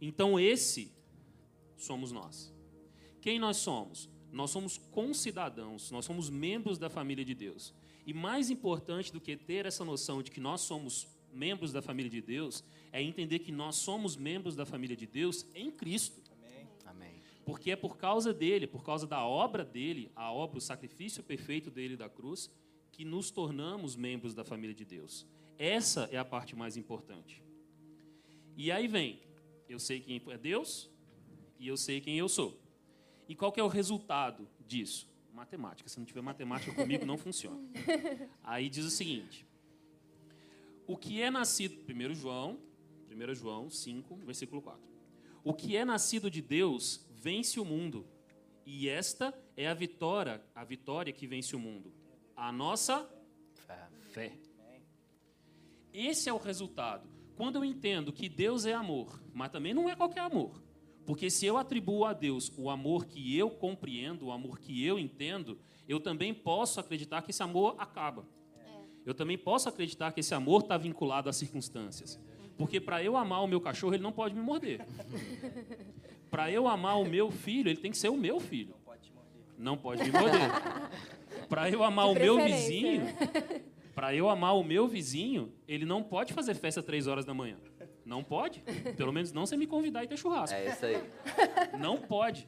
Então, esse somos nós. Quem nós somos? Nós somos concidadãos, nós somos membros da família de Deus. E mais importante do que ter essa noção de que nós somos membros da família de Deus, é entender que nós somos membros da família de Deus em Cristo. Porque é por causa dele, por causa da obra dele, a obra, o sacrifício perfeito dele da cruz, que nos tornamos membros da família de Deus. Essa é a parte mais importante. E aí vem, eu sei quem é Deus e eu sei quem eu sou. E qual que é o resultado disso? matemática. Se não tiver matemática comigo, não funciona. Aí diz o seguinte: O que é nascido, 1 João, 1 João 5, versículo 4. O que é nascido de Deus vence o mundo. E esta é a vitória, a vitória que vence o mundo. A nossa Fé. fé. Esse é o resultado. Quando eu entendo que Deus é amor, mas também não é qualquer amor. Porque se eu atribuo a Deus o amor que eu compreendo, o amor que eu entendo, eu também posso acreditar que esse amor acaba. Eu também posso acreditar que esse amor está vinculado às circunstâncias. Porque para eu amar o meu cachorro, ele não pode me morder. Para eu amar o meu filho, ele tem que ser o meu filho. Não pode me morder. Para eu amar De o meu vizinho, para eu amar o meu vizinho, ele não pode fazer festa três horas da manhã. Não pode. Pelo menos não se me convidar e ter churrasco. É isso aí. Não pode.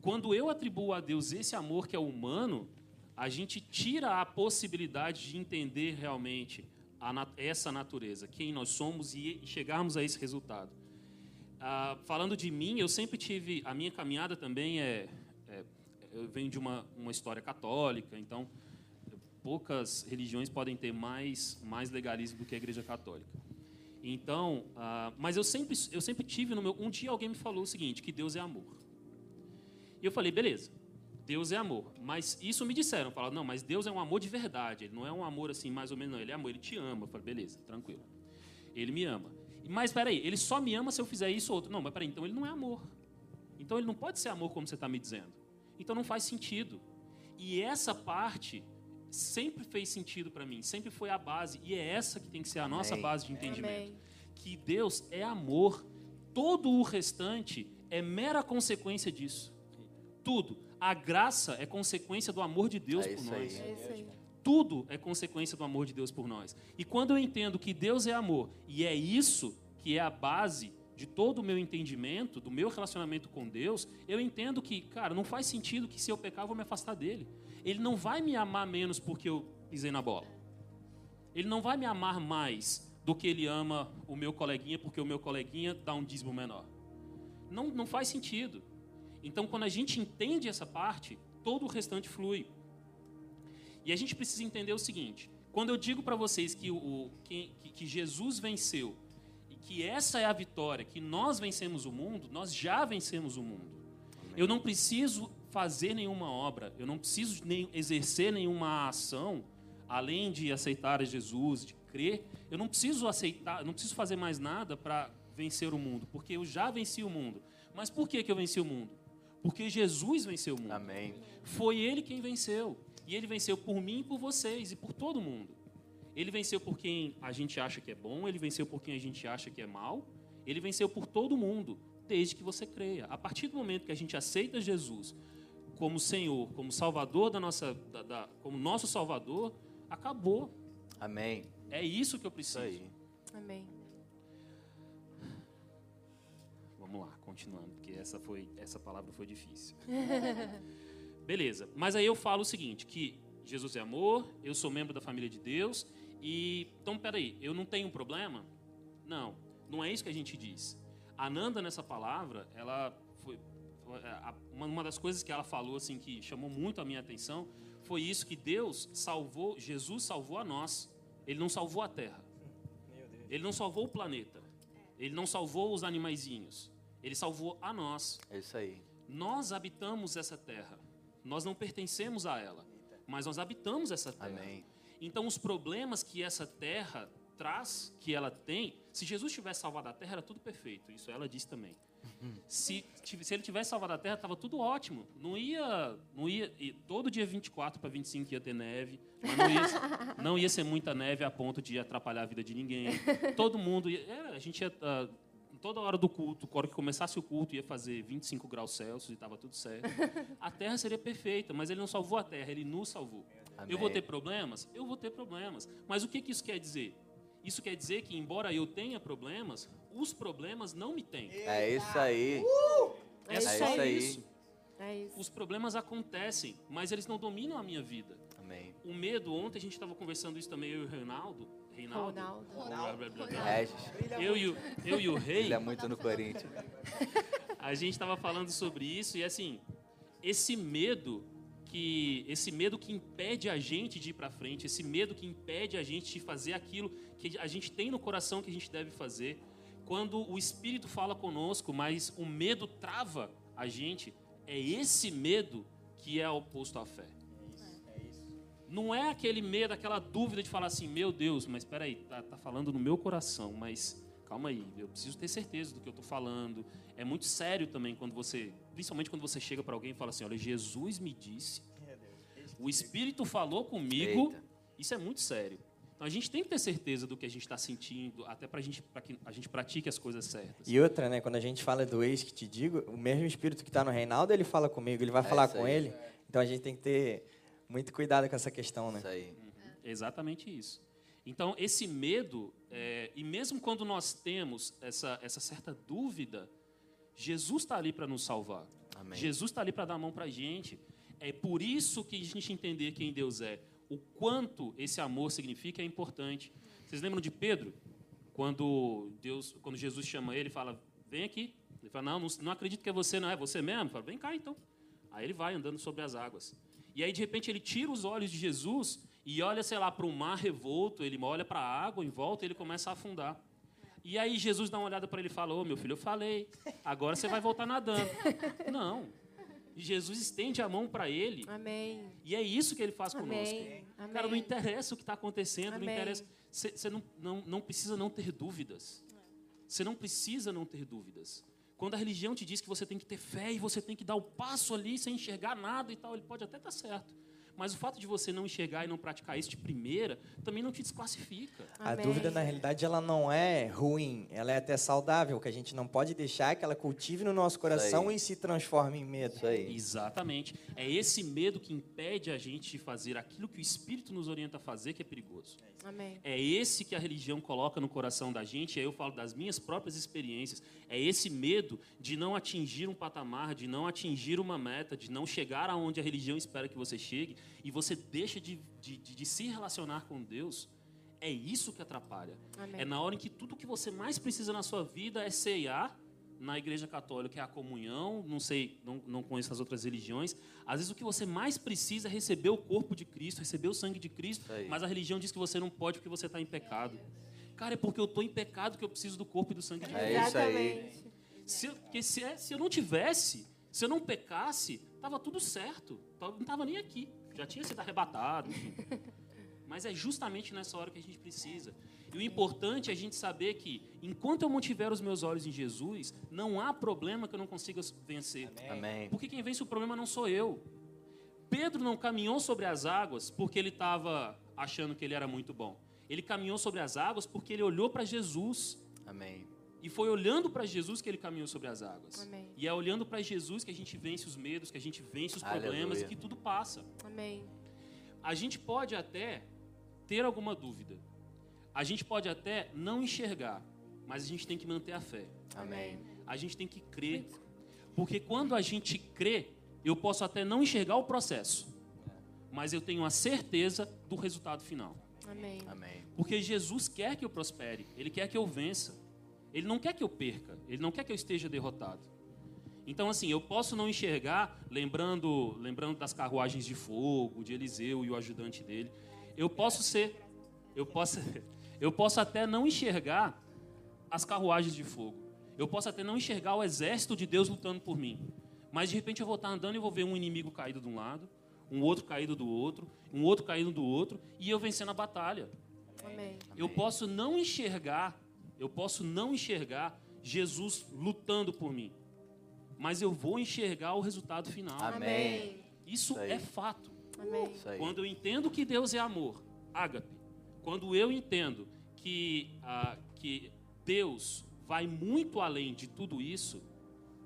Quando eu atribuo a Deus esse amor que é humano, a gente tira a possibilidade de entender realmente nat- essa natureza, quem nós somos e chegarmos a esse resultado. Ah, falando de mim, eu sempre tive. A minha caminhada também é. é- eu venho de uma, uma história católica, então poucas religiões podem ter mais, mais legalismo do que a Igreja Católica. Então, ah, mas eu sempre, eu sempre tive no meu. Um dia alguém me falou o seguinte: que Deus é amor. E eu falei, beleza, Deus é amor. Mas isso me disseram, falaram, não, mas Deus é um amor de verdade. Ele não é um amor assim, mais ou menos, não. Ele é amor, ele te ama. Eu falei, beleza, tranquilo. Ele me ama. Mas peraí, ele só me ama se eu fizer isso ou outro. Não, mas peraí, então ele não é amor. Então ele não pode ser amor como você está me dizendo. Então não faz sentido. E essa parte sempre fez sentido para mim, sempre foi a base. E é essa que tem que ser a nossa Amém. base de entendimento. Amém. Que Deus é amor. Todo o restante é mera consequência disso. Tudo. A graça é consequência do amor de Deus É por nós. aí. É isso aí. Tudo é consequência do amor de Deus por nós. E quando eu entendo que Deus é amor, e é isso que é a base de todo o meu entendimento, do meu relacionamento com Deus, eu entendo que, cara, não faz sentido que se eu pecar eu vou me afastar dele. Ele não vai me amar menos porque eu pisei na bola. Ele não vai me amar mais do que ele ama o meu coleguinha porque o meu coleguinha dá um dízimo menor. Não, não faz sentido. Então, quando a gente entende essa parte, todo o restante flui. E a gente precisa entender o seguinte: quando eu digo para vocês que, o, que, que- Jesus venceu e que essa é a vitória, que nós vencemos o mundo, nós já vencemos o mundo. Eu não preciso fazer nenhuma obra, eu não preciso nem exercer nenhuma ação além de aceitar Jesus, de crer. Eu não preciso aceitar, não preciso fazer mais nada para vencer o mundo, porque eu já venci o mundo. Mas por que, que eu venci o mundo? Porque Jesus venceu o mundo. Amém. Foi ele quem venceu. E ele venceu por mim e por vocês e por todo mundo. Ele venceu por quem a gente acha que é bom, ele venceu por quem a gente acha que é mal, ele venceu por todo mundo, desde que você creia. A partir do momento que a gente aceita Jesus como Senhor, como Salvador da nossa, da- da- como nosso Salvador, acabou. Amém. É isso que eu Isso preciso. aí. Amém. Vamos lá, continuando, porque essa foi essa palavra foi difícil. Beleza. Mas aí eu falo o seguinte, que Jesus é amor, eu sou membro da família de Deus e então peraí, eu não tenho problema? Não, não é isso que a gente diz. A Nanda nessa palavra, ela foi é, uma das coisas que ela falou assim que chamou muito a minha atenção foi isso que Deus salvou, Jesus salvou a nós. Ele não salvou a terra. Ele não salvou o planeta. Ele não salvou os animaizinhos. Ele salvou a nós. É isso aí. Nós habitamos essa terra. Nós não pertencemos a ela, mas nós habitamos essa terra. Amém. Então, os problemas que essa terra traz, que ela tem, se Jesus tivesse salvado a terra, era tudo perfeito. Isso ela disse também. Se, se ele tivesse salvado a terra, estava tudo ótimo. Não ia, não ia, e todo dia 24 para 25 ia ter neve, não ia, não ia ser muita neve a ponto de atrapalhar a vida de ninguém. Todo mundo ia, é, a gente ia, ah, toda hora do culto, na hora que começasse o culto, ia fazer 25 graus Celsius e estava tudo certo. A terra seria perfeita, mas ele não salvou a terra, ele nos salvou. Eu vou Amém. ter problemas? Eu vou ter problemas. Mas o que, que isso quer dizer? Isso quer dizer que, embora eu tenha problemas, os problemas não me têm. É isso aí. É É isso só aí. isso. É isso. Os problemas acontecem, mas eles não dominam a minha vida. Amém. O medo, ontem a gente estava conversando isso também, eu e o Reinaldo. Reinaldo? Ronaldo. Regis. Eu e o, eu e o Rei, Ele é muito no Corinthians. a gente estava falando sobre isso e assim, esse medo que esse medo que impede a gente de ir para frente, esse medo que impede a gente de fazer aquilo que a gente tem no coração que a gente deve fazer, quando o Espírito fala conosco, mas o medo trava a gente, é esse medo que é oposto à fé. Não é aquele medo, aquela dúvida de falar assim, meu Deus, mas espera aí, tá, tá falando no meu coração, mas calma aí, eu preciso ter certeza do que eu estou falando. É muito sério também quando você, principalmente quando você chega para alguém e fala assim, olha, Jesus me disse, o Espírito falou comigo, Eita. isso é muito sério. Então a gente tem que ter certeza do que a gente está sentindo, até para gente, que a gente pratique as coisas certas. E outra, né? Quando a gente fala do ex que te digo, o mesmo espírito que está no Reinaldo, ele fala comigo, ele vai falar isso com aí. ele. Então a gente tem que ter muito cuidado com essa questão, né? Isso aí. É exatamente isso. Então, esse medo, é, e mesmo quando nós temos essa, essa certa dúvida, Jesus está ali para nos salvar. Amém. Jesus está ali para dar a mão para a gente. É por isso que a gente entender quem Deus é, o quanto esse amor significa é importante. Vocês lembram de Pedro? Quando Deus, quando Jesus chama ele, e fala: "Vem aqui". Ele fala: "Não, não, não acredito que é você, não é você mesmo". Ele fala: "Vem cá então". Aí ele vai andando sobre as águas. E aí de repente ele tira os olhos de Jesus e olha, sei lá, para o mar revolto, ele olha para a água em volta e ele começa a afundar. E aí Jesus dá uma olhada para ele e fala: Ô meu filho, eu falei, agora você vai voltar nadando. Não. Jesus estende a mão para ele Amém. e é isso que ele faz conosco. Amém. Amém. Cara, não interessa o que está acontecendo, não Amém. interessa. Você não, não, não precisa não ter dúvidas. Você não precisa não ter dúvidas. Quando a religião te diz que você tem que ter fé e você tem que dar o passo ali sem enxergar nada e tal, ele pode até estar certo. Mas o fato de você não enxergar e não praticar isso de primeira também não te desclassifica. A Amém. dúvida, na realidade, ela não é ruim, ela é até saudável, que a gente não pode deixar que ela cultive no nosso coração e se transforme em medo. Isso aí. Exatamente. É esse medo que impede a gente de fazer aquilo que o Espírito nos orienta a fazer que é perigoso. Amém. É esse que a religião coloca no coração da gente, e aí eu falo das minhas próprias experiências. É esse medo de não atingir um patamar, de não atingir uma meta, de não chegar aonde a religião espera que você chegue, e você deixa de, de, de- de se relacionar com Deus. É isso que atrapalha. Amém. É na hora em que tudo que você mais precisa na sua vida é ceiar na igreja católica, é a comunhão, não sei, não, não conheço as outras religiões. Às vezes o que você mais precisa é receber o corpo de Cristo, receber o sangue de Cristo, mas a religião diz que você não pode porque você está em pecado. Cara, é porque eu estou em pecado que eu preciso do corpo e do sangue de É Cristo. isso aí. Se, eu- porque se, é- se eu não tivesse, se eu não pecasse, tava tudo certo. Não tava nem aqui. Já tinha sido arrebatado. enfim. Mas é justamente nessa hora que a gente precisa. E o importante é a gente saber que, enquanto eu mantiver os meus olhos em Jesus, não há problema que eu não consiga vencer. Amém. Porque quem vence o problema não sou eu. Pedro não caminhou sobre as águas porque ele estava achando que ele era muito bom. Ele caminhou sobre as águas porque ele olhou para Jesus. Amém. E foi olhando para Jesus que ele caminhou sobre as águas. Amém. E é olhando para Jesus que a gente vence os medos, que a gente vence os Aleluia. problemas e que tudo passa. Amém. A gente pode até ter alguma dúvida. A gente pode até não enxergar, mas a gente tem que manter a fé. Amém. A gente tem que crer. Porque quando a gente crê, eu posso até não enxergar o processo, mas eu tenho a certeza do resultado final. Amém. Amém. Porque Jesus quer que eu prospere, Ele quer que eu vença. Ele não quer que eu perca, Ele não quer que eu esteja derrotado. Então, assim, eu posso não enxergar, lembrando, lembrando das carruagens de fogo, de Eliseu e o ajudante dele. Eu posso ser, eu posso, eu posso até não enxergar as carruagens de fogo. Eu posso até não enxergar o exército de Deus lutando por mim. Mas de repente eu vou estar andando e vou ver um inimigo caído de um lado, um outro caído do outro, um outro caído do outro, e eu vencendo a batalha. Amém. Eu posso não enxergar, eu posso não enxergar Jesus lutando por mim. Mas eu vou enxergar o resultado final. Amém. Isso Isso é fato. Amém. Quando eu entendo que Deus é amor, ágape. Quando eu entendo que, ah, que Deus vai muito além de tudo isso,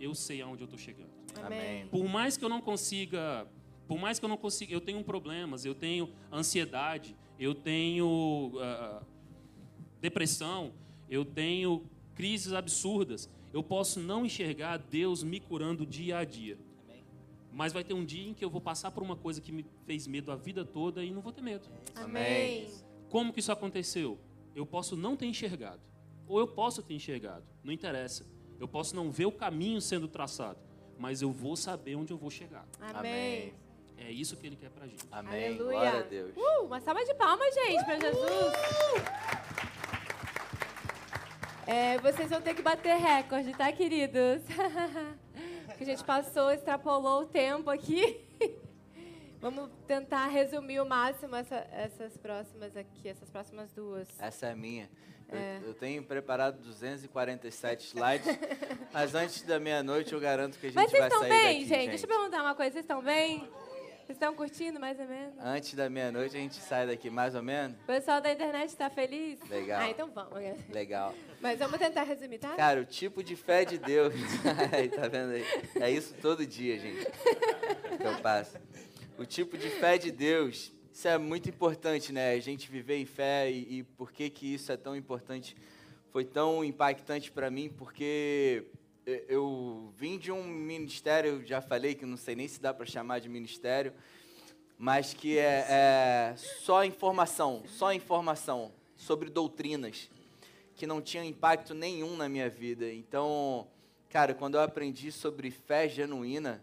eu sei aonde eu estou chegando. Amém. Por mais que eu não consiga, por mais que eu não consiga, eu tenho problemas, eu tenho ansiedade, eu tenho ah, depressão, eu tenho crises absurdas. Eu posso não enxergar Deus me curando dia a dia. Mas vai ter um dia em que eu vou passar por uma coisa que me fez medo a vida toda e não vou ter medo. Amém. Como que isso aconteceu? Eu posso não ter enxergado, ou eu posso ter enxergado, não interessa. Eu posso não ver o caminho sendo traçado, mas eu vou saber onde eu vou chegar. Amém. É isso que ele quer pra gente. Amém. Aleluia. Glória a Deus. Uh, uma salva de palmas, gente, para Jesus. É, vocês vão ter que bater recorde, tá, queridos? que a gente passou, extrapolou o tempo aqui. Vamos tentar resumir o máximo essa- essas próximas aqui, essas próximas duas. Essa é minha. Eu, É. eu tenho preparado 247 slides, mas antes da meia-noite eu garanto que a gente Mas vocês vai estão sair bem, daqui, gente? Deixa eu perguntar uma coisa. Vocês estão bem? Vocês estão curtindo, mais ou menos? Antes da meia-noite a gente sai daqui, mais ou menos? O pessoal da internet está feliz? Legal. Ah, então vamos. Legal. Mas vamos tentar resumir, tá? Cara, o tipo de fé de Deus. aí, tá vendo aí? É isso todo dia, gente. Que eu passo. O tipo de fé de Deus. Isso é muito importante, né? A gente viver em fé e, e por que que isso é tão importante? Foi tão impactante para mim porque eu- vim de um ministério, já falei que não sei nem se dá para chamar de ministério, mas que é, é só informação, só informação sobre doutrinas que não tinham impacto nenhum na minha vida. Então, cara, quando eu aprendi sobre fé genuína,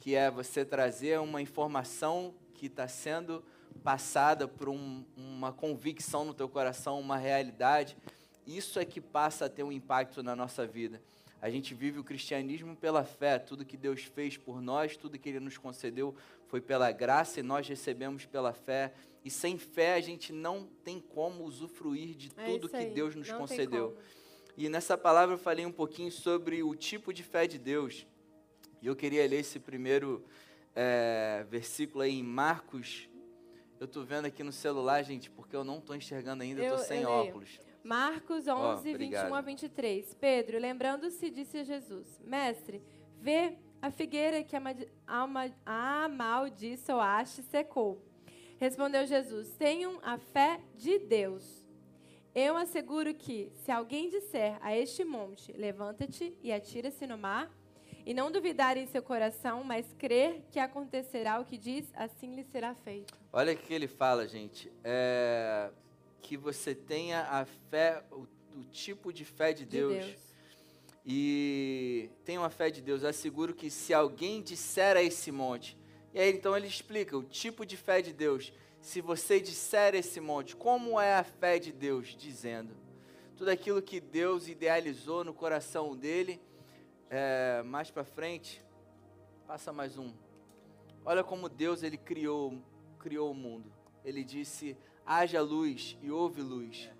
que é você trazer uma informação que está sendo passada por um- uma convicção no teu coração, uma realidade, isso é que passa a ter um impacto na nossa vida. A gente vive o cristianismo pela fé, tudo que Deus fez por nós, tudo que Ele nos concedeu foi pela graça e nós recebemos pela fé. E sem fé a gente não tem como usufruir de É tudo isso que Deus nos não concedeu. E nessa palavra eu falei um pouquinho sobre o tipo de fé de Deus. E eu queria ler esse primeiro é, versículo aí em Marcos. Eu estou vendo aqui no celular, gente, porque eu não estou enxergando ainda, estou sem eu leio. Marcos 11, 21 obrigado. a 23. Pedro, lembrando-se, disse a Jesus: Mestre, vê a figueira que ama- ama- amaldiçoaste secou. Respondeu Jesus: Tenham a fé de Deus. Eu asseguro que, se alguém disser a este monte, levanta-te e atira-se no mar, e não duvidar em seu coração, mas crer que acontecerá o que diz, assim lhe será feito. Olha o que ele fala, gente. É, que você tenha a fé, o, o tipo de fé de De Deus. Deus. E tenha uma fé de Deus. Eu asseguro que se alguém disser a esse monte, e aí então ele explica o tipo de fé de Deus. Se você disser a esse monte, como é a fé de Deus? Dizendo tudo aquilo que Deus idealizou no coração dele. É, mais para frente, passa mais um. Olha como Deus ele criou, criou o mundo. Ele disse: haja luz e houve luz.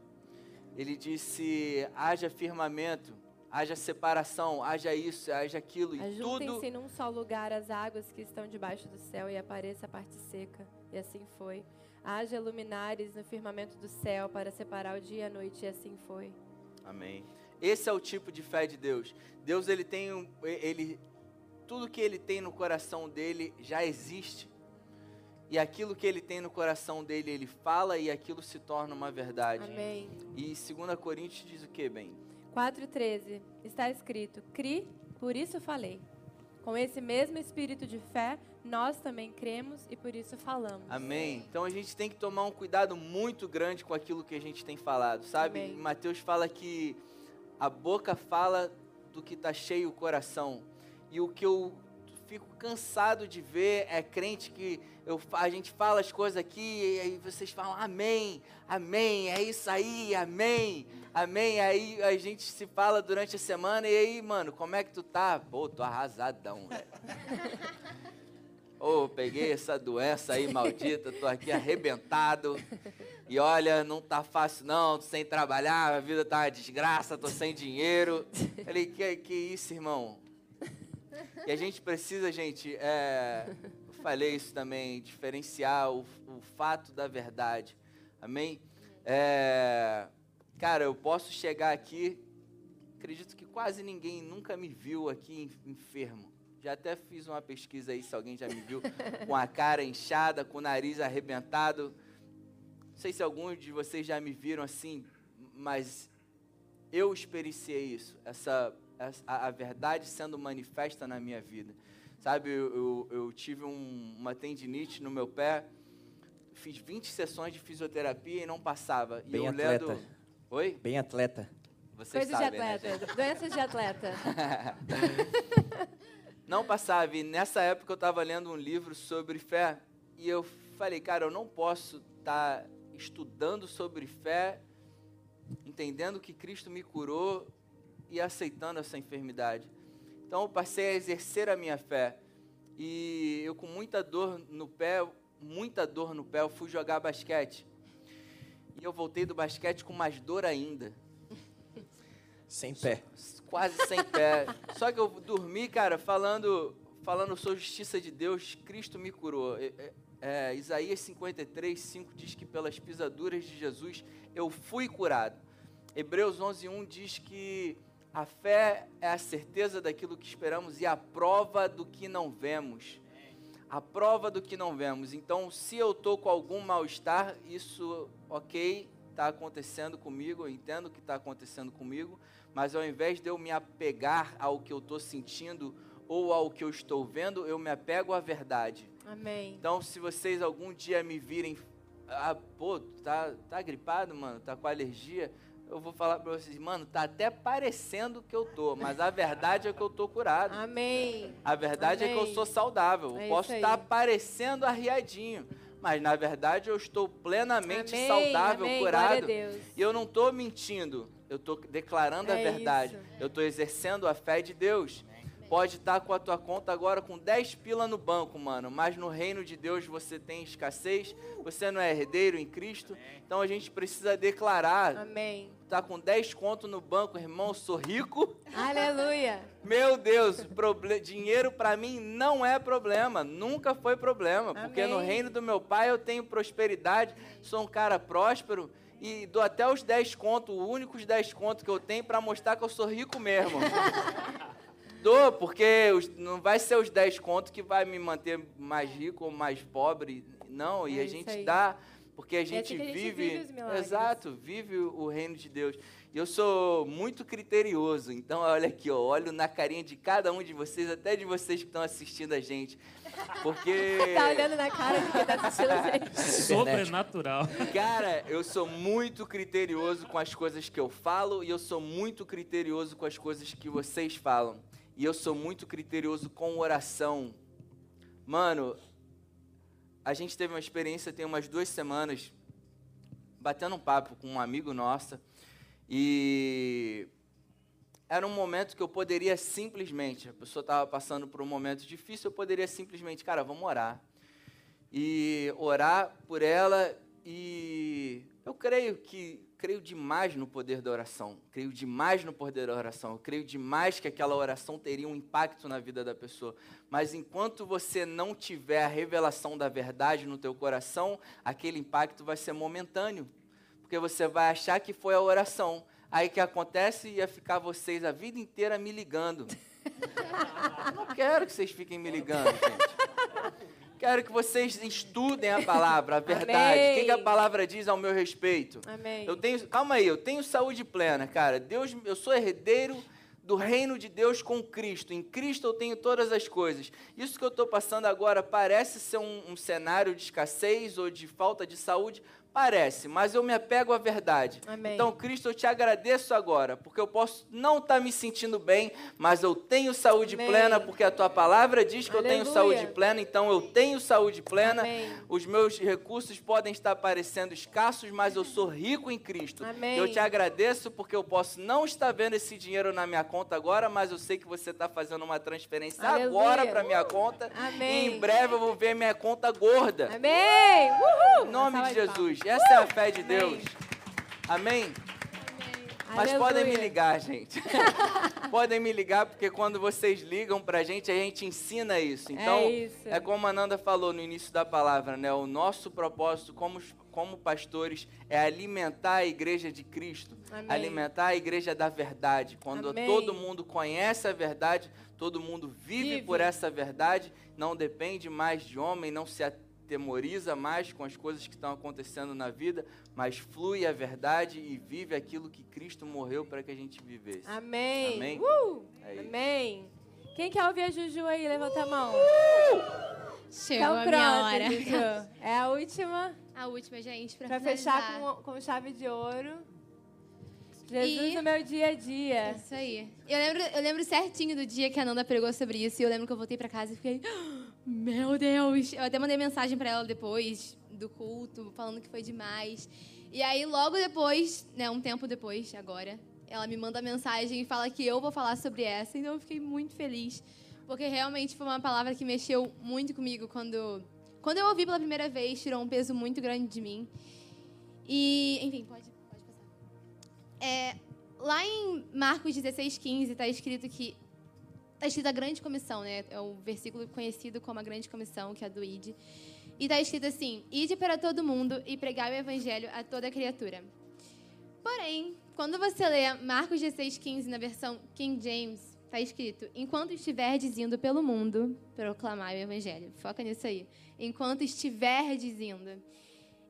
Ele disse: haja firmamento, haja separação, haja isso, haja aquilo e tudo. Num só lugar as águas que estão debaixo do céu e apareça a parte seca. E assim foi. Haja luminares no firmamento do céu para separar o dia e a noite, e assim foi. Amém. Esse é o tipo de fé de Deus. Deus ele tem um, ele tudo que ele tem no coração dele já existe. E aquilo que ele tem no coração dele, ele fala e aquilo se torna uma verdade. Amém. E 2 Coríntios diz o que, bem? 4,13 está escrito: Cri, por isso falei. Com esse mesmo espírito de fé, nós também cremos e por isso falamos. Amém. Então a gente tem que tomar um cuidado muito grande com aquilo que a gente tem falado, sabe? Amém. Mateus fala que a boca fala do que está cheio o coração. E o que eu fico cansado de ver é crente que eu, a gente fala as coisas aqui e aí vocês falam amém, amém, é isso aí, amém, amém. Aí a gente se fala durante a semana e aí, mano, como é que tu tá? Pô, tô arrasadão, velho. Ô, peguei essa doença aí maldita, tô aqui arrebentado. E olha, não tá fácil não, tô sem trabalhar, a vida tá uma desgraça, tô sem dinheiro. Falei, que, que isso, irmão? E a gente precisa, gente, é, falei isso também, diferenciar o, o fato da verdade. Amém? É, cara, eu posso chegar aqui, acredito que quase ninguém nunca me viu aqui en- enfermo. Já até fiz uma pesquisa aí se alguém já me viu com a cara inchada, com o nariz arrebentado. Não sei se alguns de vocês já me viram assim, mas eu experienciei isso, essa, essa- a, a verdade sendo manifesta na minha vida. Sabe, eu, eu, eu tive um- uma tendinite no meu pé, fiz 20 sessões de fisioterapia e não passava. E Bem eu atleta. lendo. Oi? Bem atleta. Vocês Coisa de sabem, né, atleta, gente? doenças de atleta. Não passava. E nessa época eu estava lendo um livro sobre fé e eu falei, cara, eu não posso estar tá estudando sobre fé, entendendo que Cristo me curou e aceitando essa enfermidade. Então eu passei a exercer a minha fé. E eu com muita dor no pé, muita dor no pé, eu fui jogar basquete. E eu voltei do basquete com mais dor ainda. Sem pé. Quase sem pé. Só que eu dormi, cara, falando, falando, sou justiça de Deus, Cristo me curou. É, é, é Isaías 53, 5 diz que pelas pisaduras de Jesus eu fui curado. Hebreus 11, 1 diz que a fé é a certeza daquilo que esperamos e a prova do que não vemos. A prova do que não vemos. Então, se eu estou com algum mal-estar, isso, ok, está acontecendo comigo, eu entendo que está acontecendo comigo, mas ao invés de eu me apegar ao que eu estou sentindo ou ao que eu estou vendo, eu me apego à verdade. Amém. Então, se vocês algum dia me virem, ah, pô, tá, tá gripado, mano, tá com alergia, eu vou falar para vocês, mano, tá até parecendo que eu tô, mas a verdade é que eu tô curado. Amém. A verdade Amém. é que eu sou saudável. É eu posso estar tá parecendo arriadinho, mas na verdade eu estou plenamente Amém. saudável, Amém. curado. E eu não estou mentindo, eu estou declarando é a verdade. Isso. Eu estou exercendo a fé de Deus. Pode estar com a tua conta agora com 10 pila no banco, mano. Mas no reino de Deus você tem escassez. Você não é herdeiro em Cristo. Então a gente precisa declarar. Amém. Tá com 10 conto no banco, irmão, sou rico. Aleluia. Meu Deus, dinheiro para mim não é problema, nunca foi problema, Amém. porque no reino do meu pai eu tenho prosperidade, sou um cara próspero e dou até os 10 contos, os únicos 10 contos que eu tenho para mostrar que eu sou rico mesmo. Dou, porque não vai ser os 10 contos que vai me manter mais rico ou mais pobre. Não, e é a gente dá, porque a é gente, assim que a gente vive. exato, vive o reino de Deus. E eu sou muito criterioso, então olha aqui, ó, olho na carinha de cada um de vocês, até de vocês que estão assistindo a gente. Porque. tá olhando na cara de quem tá assistindo a gente. Sobrenatural. Cara, eu sou muito criterioso com as coisas que eu falo e eu sou muito criterioso com as coisas que vocês falam. E eu sou muito criterioso com oração. Mano, a gente teve uma experiência tem umas duas semanas, batendo um papo com um amigo nosso, e era um momento que eu poderia simplesmente, a pessoa estava passando por um momento difícil, eu poderia simplesmente, cara, vamos orar. E orar por ela, e eu creio que creio demais no poder da oração. Creio demais no poder da oração. Eu creio demais que aquela oração teria um impacto na vida da pessoa. Mas enquanto você não tiver a revelação da verdade no teu coração, aquele impacto vai ser momentâneo. Porque você vai achar que foi a oração. Aí o que acontece ia ficar vocês a vida inteira me ligando. não quero que vocês fiquem me ligando, gente. Quero que vocês estudem a palavra, a verdade. O que, que, a palavra diz ao meu respeito? Amém. Eu tenho, calma aí, eu tenho saúde plena, cara. Deus, eu sou herdeiro do reino de Deus com Cristo. Em Cristo eu tenho todas as coisas. Isso que eu estou passando agora parece ser um, um cenário de escassez ou de falta de saúde, Parece, mas eu me apego à verdade. Amém. Então, Cristo, eu te agradeço agora, porque eu posso não estar tá me sentindo bem, mas eu tenho saúde Amém. plena, porque a tua palavra diz que Aleluia. eu tenho saúde plena, então eu tenho saúde plena. Amém. Os meus recursos podem estar parecendo escassos, mas eu sou rico em Cristo. Eu te agradeço porque eu posso não estar vendo esse dinheiro na minha conta agora, mas eu sei que você está fazendo uma transferência Aleluia. agora para minha conta. E em breve eu vou ver minha conta gorda. Amém. Uhul. Em nome de. Jesus. Essa é a fé de. Deus. Amém? Mas Aleluia. podem me ligar, gente. podem me ligar, porque quando vocês ligam pra gente, a gente ensina isso. Então, É isso. é como a Nanda falou no início da palavra, né? O nosso propósito como, como pastores é alimentar a igreja de Cristo. Amém. Alimentar a igreja da verdade. Quando Amém. todo mundo conhece a verdade, todo mundo vive, Vive. por essa verdade, não depende mais de homem, não se atemoriza mais com as coisas que estão acontecendo na vida, mas flui a verdade e vive aquilo que Cristo morreu para que a gente vivesse. Amém. Amém? Uh! É. Amém. Quem quer ouvir a Juju aí? Levanta a mão. Chegou então a minha hora. Juju. É a última A última, gente, pra, para fechar com, com chave de ouro. Jesus E- no meu dia a dia. Isso aí. Eu lembro, eu lembro certinho do dia que a Nanda pregou sobre isso. E eu lembro que eu voltei pra casa e fiquei. "Ah, Meu Deus! Eu até mandei mensagem pra ela depois do culto, falando que foi demais. E aí, logo depois, né, um tempo depois, agora, ela me manda mensagem e fala que eu vou falar sobre essa. Então eu fiquei muito feliz. Porque realmente foi uma palavra que mexeu muito comigo quando. Quando eu ouvi pela primeira vez, tirou um peso muito grande de mim. E, enfim, pode, pode passar. É, lá em Marcos 16, 15, está escrito que. Está escrito a grande comissão, né? É o versículo conhecido como a grande comissão, que é do ID. E está escrito assim: Ide para todo mundo e pregai o evangelho a toda criatura. Porém, quando você lê Marcos 16, 15 na versão King James, está escrito: Enquanto estiverdes indo pelo mundo, proclamai o evangelho. Foca nisso aí. Enquanto estiverdes indo.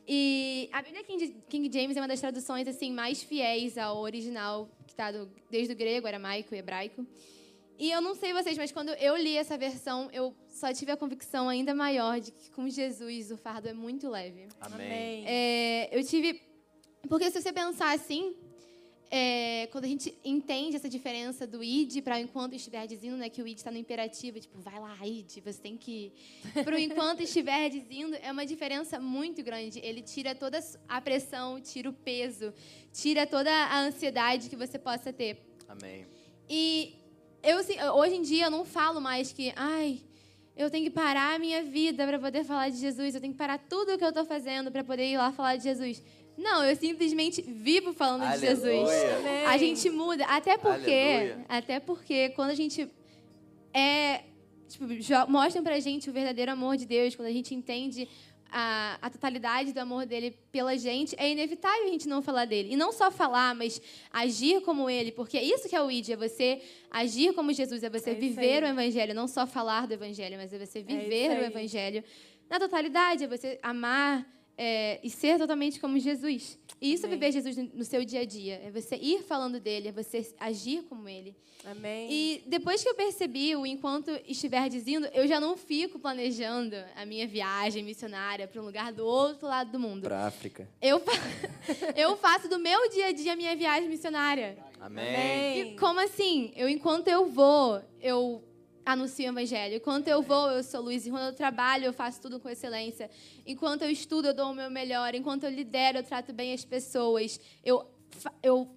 E a Bíblia King James é uma das traduções assim mais fiéis ao original, que está desde o grego, aramaico e hebraico. E eu não sei vocês, mas quando eu li essa versão, eu só tive a convicção ainda maior de que com Jesus o fardo é muito leve. Amém. É, eu tive. Porque se você pensar assim, é, quando a gente entende essa diferença do id para enquanto estiver dizendo, né, que o id está no imperativo, tipo, vai lá, id, você tem que ir. Para o enquanto estiver dizendo, é uma diferença muito grande. Ele tira toda a pressão, tira o peso, tira toda a ansiedade que você possa ter. Amém. E eu, assim, hoje em dia eu não falo mais que, ai, eu tenho que parar a minha vida para poder falar de Jesus, eu tenho que parar tudo o que eu estou fazendo para poder ir lá falar de Jesus. Não, eu simplesmente vivo falando de Jesus. Aleluia. Amém. A gente muda, até porque, Aleluia. até porque quando a gente é, tipo, mostram pra gente o verdadeiro amor de Deus, quando a gente entende a, a totalidade do amor dele pela gente, é inevitável a gente não falar dele. E não só falar, mas agir como ele, porque é isso que é o ID, é você agir como Jesus, é você É viver aí. o evangelho, não só falar do evangelho, mas é você isso viver o aí. evangelho na totalidade, é você amar é, e ser totalmente como Jesus. E isso é Amém. viver Jesus no, no seu dia a dia, é você ir falando dele, é você agir como ele. Amém. E depois que eu percebi o enquanto estiver dizendo, eu já não fico planejando a minha viagem missionária para um lugar do outro lado do mundo. Para África. Eu, fa- eu faço do meu dia a dia a minha viagem missionária. Amém. E como assim? Eu, enquanto eu vou, eu anuncio o evangelho. Enquanto eu vou, eu sou luz. Enquanto eu trabalho, eu faço tudo com excelência. Enquanto eu estudo, eu dou o meu melhor. Enquanto eu lidero, eu trato bem as pessoas. Eu, eu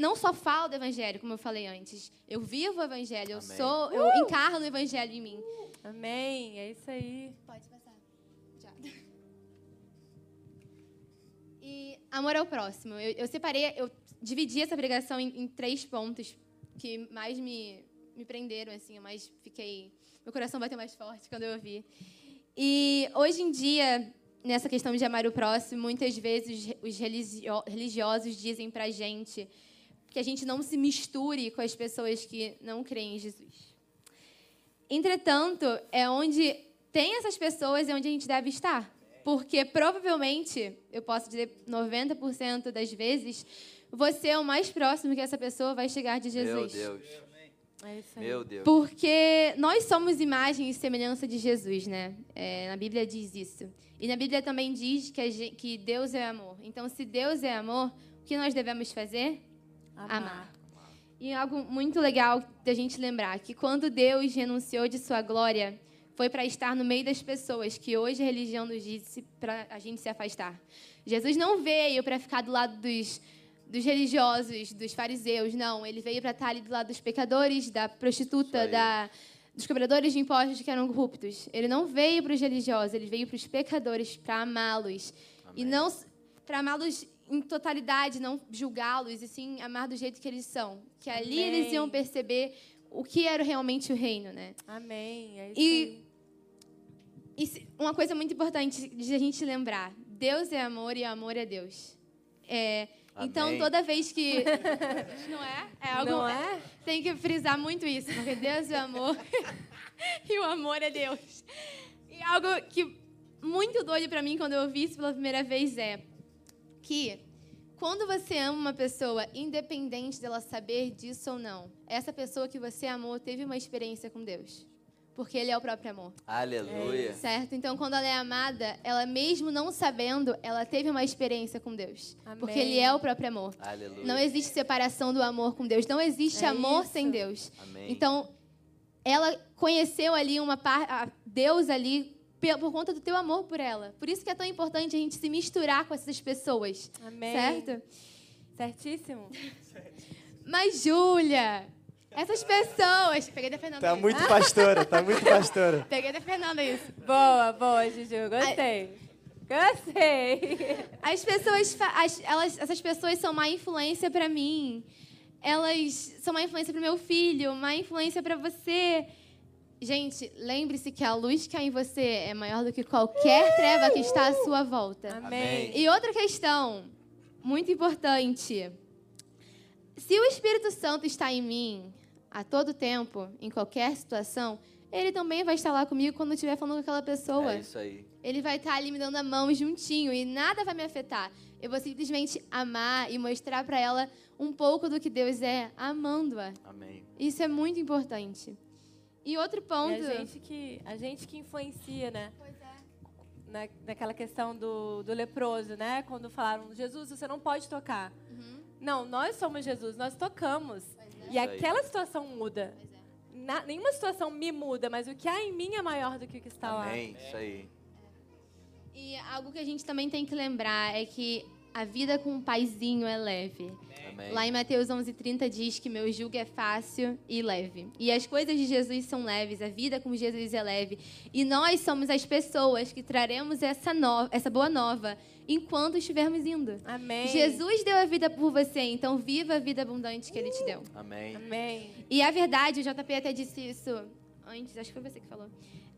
não só falo do evangelho, como eu falei antes. Eu vivo o evangelho. Eu Amém. sou, eu encarno o evangelho em mim. Amém. É isso aí. Pode passar. Já. E amor ao próximo. Eu, eu separei, eu dividi essa pregação em, em três pontos que mais me, me prenderam, assim, eu mais fiquei. Meu coração bateu mais forte quando eu ouvi. E hoje em dia, nessa questão de amar o próximo, muitas vezes os religio- religiosos dizem pra gente que a gente não se misture com as pessoas que não creem em Jesus. Entretanto, é onde tem essas pessoas é onde a gente deve estar. Porque provavelmente, eu posso dizer 90% das vezes, você é o mais próximo que essa pessoa vai chegar de Meu Jesus. Deus. É isso aí. Meu Deus. Porque nós somos imagem e semelhança de Jesus, né? É, na Bíblia diz isso. E na Bíblia também diz que, a gen- que Deus é amor. Então, se Deus é amor, o que nós devemos fazer? Amar. E algo muito legal da gente lembrar que quando Deus renunciou de sua glória, foi para estar no meio das pessoas que hoje a religião nos diz para a gente se afastar. Jesus não veio para ficar do lado dos, dos religiosos, dos fariseus, não. Ele veio para estar ali do lado dos pecadores, da prostituta, da, dos cobradores de impostos que eram corruptos. Ele não veio para os religiosos, ele veio para os pecadores, para amá-los. E não para amá-los em totalidade, não julgá-los, e sim amar do jeito que eles são. Que ali Amém. eles iam perceber o que era realmente o reino, né? Amém. É isso E-. E uma coisa muito importante de a gente lembrar: Deus é amor e amor é Deus. É, então, toda vez que. Não é? É algo. Não é? Tem que frisar muito isso, porque Deus é amor e o amor é Deus. E algo que muito doido pra mim quando eu ouvi isso pela primeira vez é que quando você ama uma pessoa, independente dela saber disso ou não, essa pessoa que você amou teve uma experiência com Deus. Porque ele é o próprio amor. Aleluia. Certo? Então, quando ela é amada, ela mesmo não sabendo, ela teve uma experiência com Deus. Amém. Porque ele é o próprio amor. Aleluia. Não existe separação do amor com Deus. Não existe É amor isso. sem Deus. Amém. Então, ela conheceu ali uma parte, Deus ali por conta do teu amor por ela. Por isso que é tão importante a gente se misturar com essas pessoas, Amém. certo? Certíssimo? Mas Júlia, essas pessoas, peguei da Fernanda. Tá isso. muito pastora, tá muito pastora. Peguei da Fernanda isso. Boa, boa, Juju. Gostei. Gostei. As pessoas, as- elas, essas pessoas são uma influência pra mim. Elas são uma influência pro meu filho, uma influência pra você. Gente, lembre-se que a luz que há em você é maior do que qualquer treva que está à sua volta. Amém. E outra questão muito importante. Se o Espírito Santo está em mim a todo tempo, em qualquer situação, ele também vai estar lá comigo quando eu estiver falando com aquela pessoa. É isso aí. Ele vai estar ali me dando a mão juntinho e nada vai me afetar. Eu vou simplesmente amar e mostrar para ela um pouco do que Deus é, amando-a. Amém. Isso é muito importante. E outro E ponto. a gente que, a gente que influencia, né? Na, naquela questão do, do leproso, né? Quando falaram, Jesus, você não pode tocar. Não, nós somos Jesus, nós tocamos. E aquela situação muda. Na- nenhuma situação me muda, mas o que há em mim é maior do que o que está lá. Amém. Isso aí. E algo que a gente também tem que lembrar é que a vida com um paizinho é leve. Amém. Lá em Mateus 11:30 diz que meu jugo é fácil e leve. E as coisas de Jesus são leves, a vida com Jesus é leve. E nós somos as pessoas que traremos essa, no- essa boa nova enquanto estivermos indo. Amém. Jesus deu a vida por você, então viva a vida abundante que ele te deu. Amém. Amém. E a verdade, o JP até disse isso antes, acho que foi você que falou.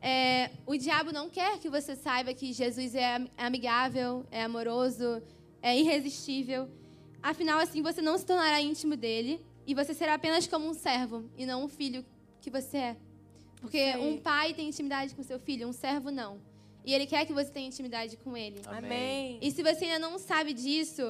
É, o diabo não quer que você saiba que Jesus é am- amigável, é amoroso, é irresistível. Afinal, assim você não se tornará íntimo dele e você será apenas como um servo e não um filho que você é. Porque um pai tem intimidade com seu filho, um servo não. E ele quer que você tenha intimidade com ele. Amém. E se você ainda não sabe disso,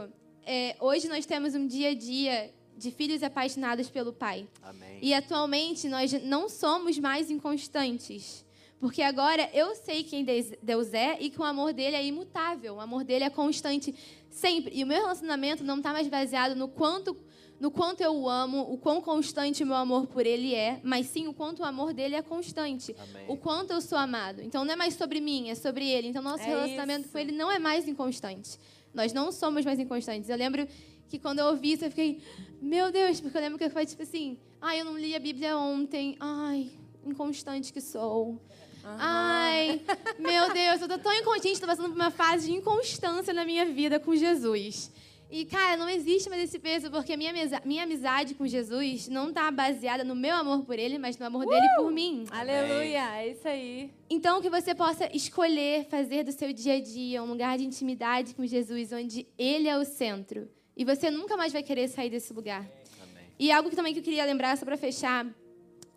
é, hoje nós temos um dia a dia de filhos apaixonados pelo Pai. Amém. E atualmente nós não somos mais inconstantes. Porque agora eu sei quem Deus é e que o amor dele é imutável. O amor dele é constante sempre. E o meu relacionamento não está mais baseado no quanto, no quanto eu o amo, o quão constante o meu amor por ele é, mas sim o quanto o amor dele é constante. Amém. O quanto eu sou amado. Então não é mais sobre mim, é sobre ele. Então nosso É relacionamento isso. com ele não é mais inconstante. Nós não somos mais inconstantes. Eu lembro que quando eu ouvi isso, eu fiquei, meu Deus, porque eu lembro que eu falei tipo assim, ai, eu não li a Bíblia ontem, ai, inconstante que sou. Ai, meu Deus, eu tô tão inconstante, tô passando por uma fase de inconstância na minha vida com Jesus. E, cara, não existe mais esse peso, porque minha, minha amizade com Jesus não tá baseada no meu amor por ele, mas no amor dele por mim. Aleluia. É isso aí. Então, que você possa escolher fazer do seu dia a dia um lugar de intimidade com Jesus, onde Ele é o centro. E você nunca mais vai querer sair desse lugar. Amém. E algo que também que eu queria lembrar, só para fechar,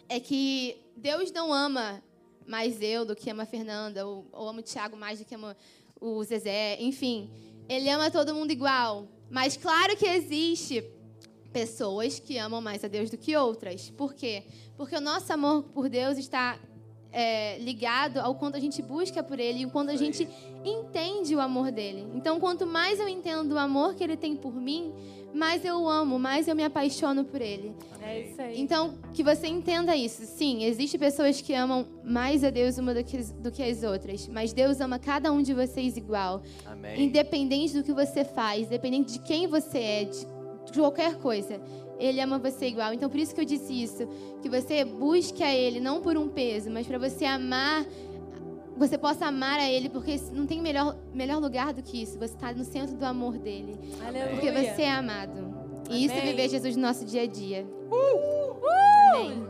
é que Deus não ama mais eu do que ama a Fernanda, ou, ou ama o Thiago mais do que ama o Zezé, enfim. Ele ama todo mundo igual. Mas claro que existe pessoas que amam mais a Deus do que outras. Por quê? Porque o nosso amor por Deus está é, ligado ao quanto a gente busca por Ele e o quanto a gente entende o amor dele. Então, quanto mais eu entendo o amor que Ele tem por mim, mais eu o amo, mais eu me apaixono por Ele. É isso aí. Então, que você entenda isso. Sim, existem pessoas que amam mais a Deus uma do que, do que as outras, mas Deus ama cada um de vocês igual. Amém. Independente do que você faz, independente de quem você é, de, de qualquer coisa. Ele ama você igual. Então, por isso que eu disse isso. Que você busque a Ele, não por um peso, mas para você amar. Você possa amar a Ele, porque não tem melhor, melhor lugar do que isso. Você está no centro do amor dele. Aleluia. Porque você é amado. E isso é Amém. viver Jesus no nosso dia a dia. Amém.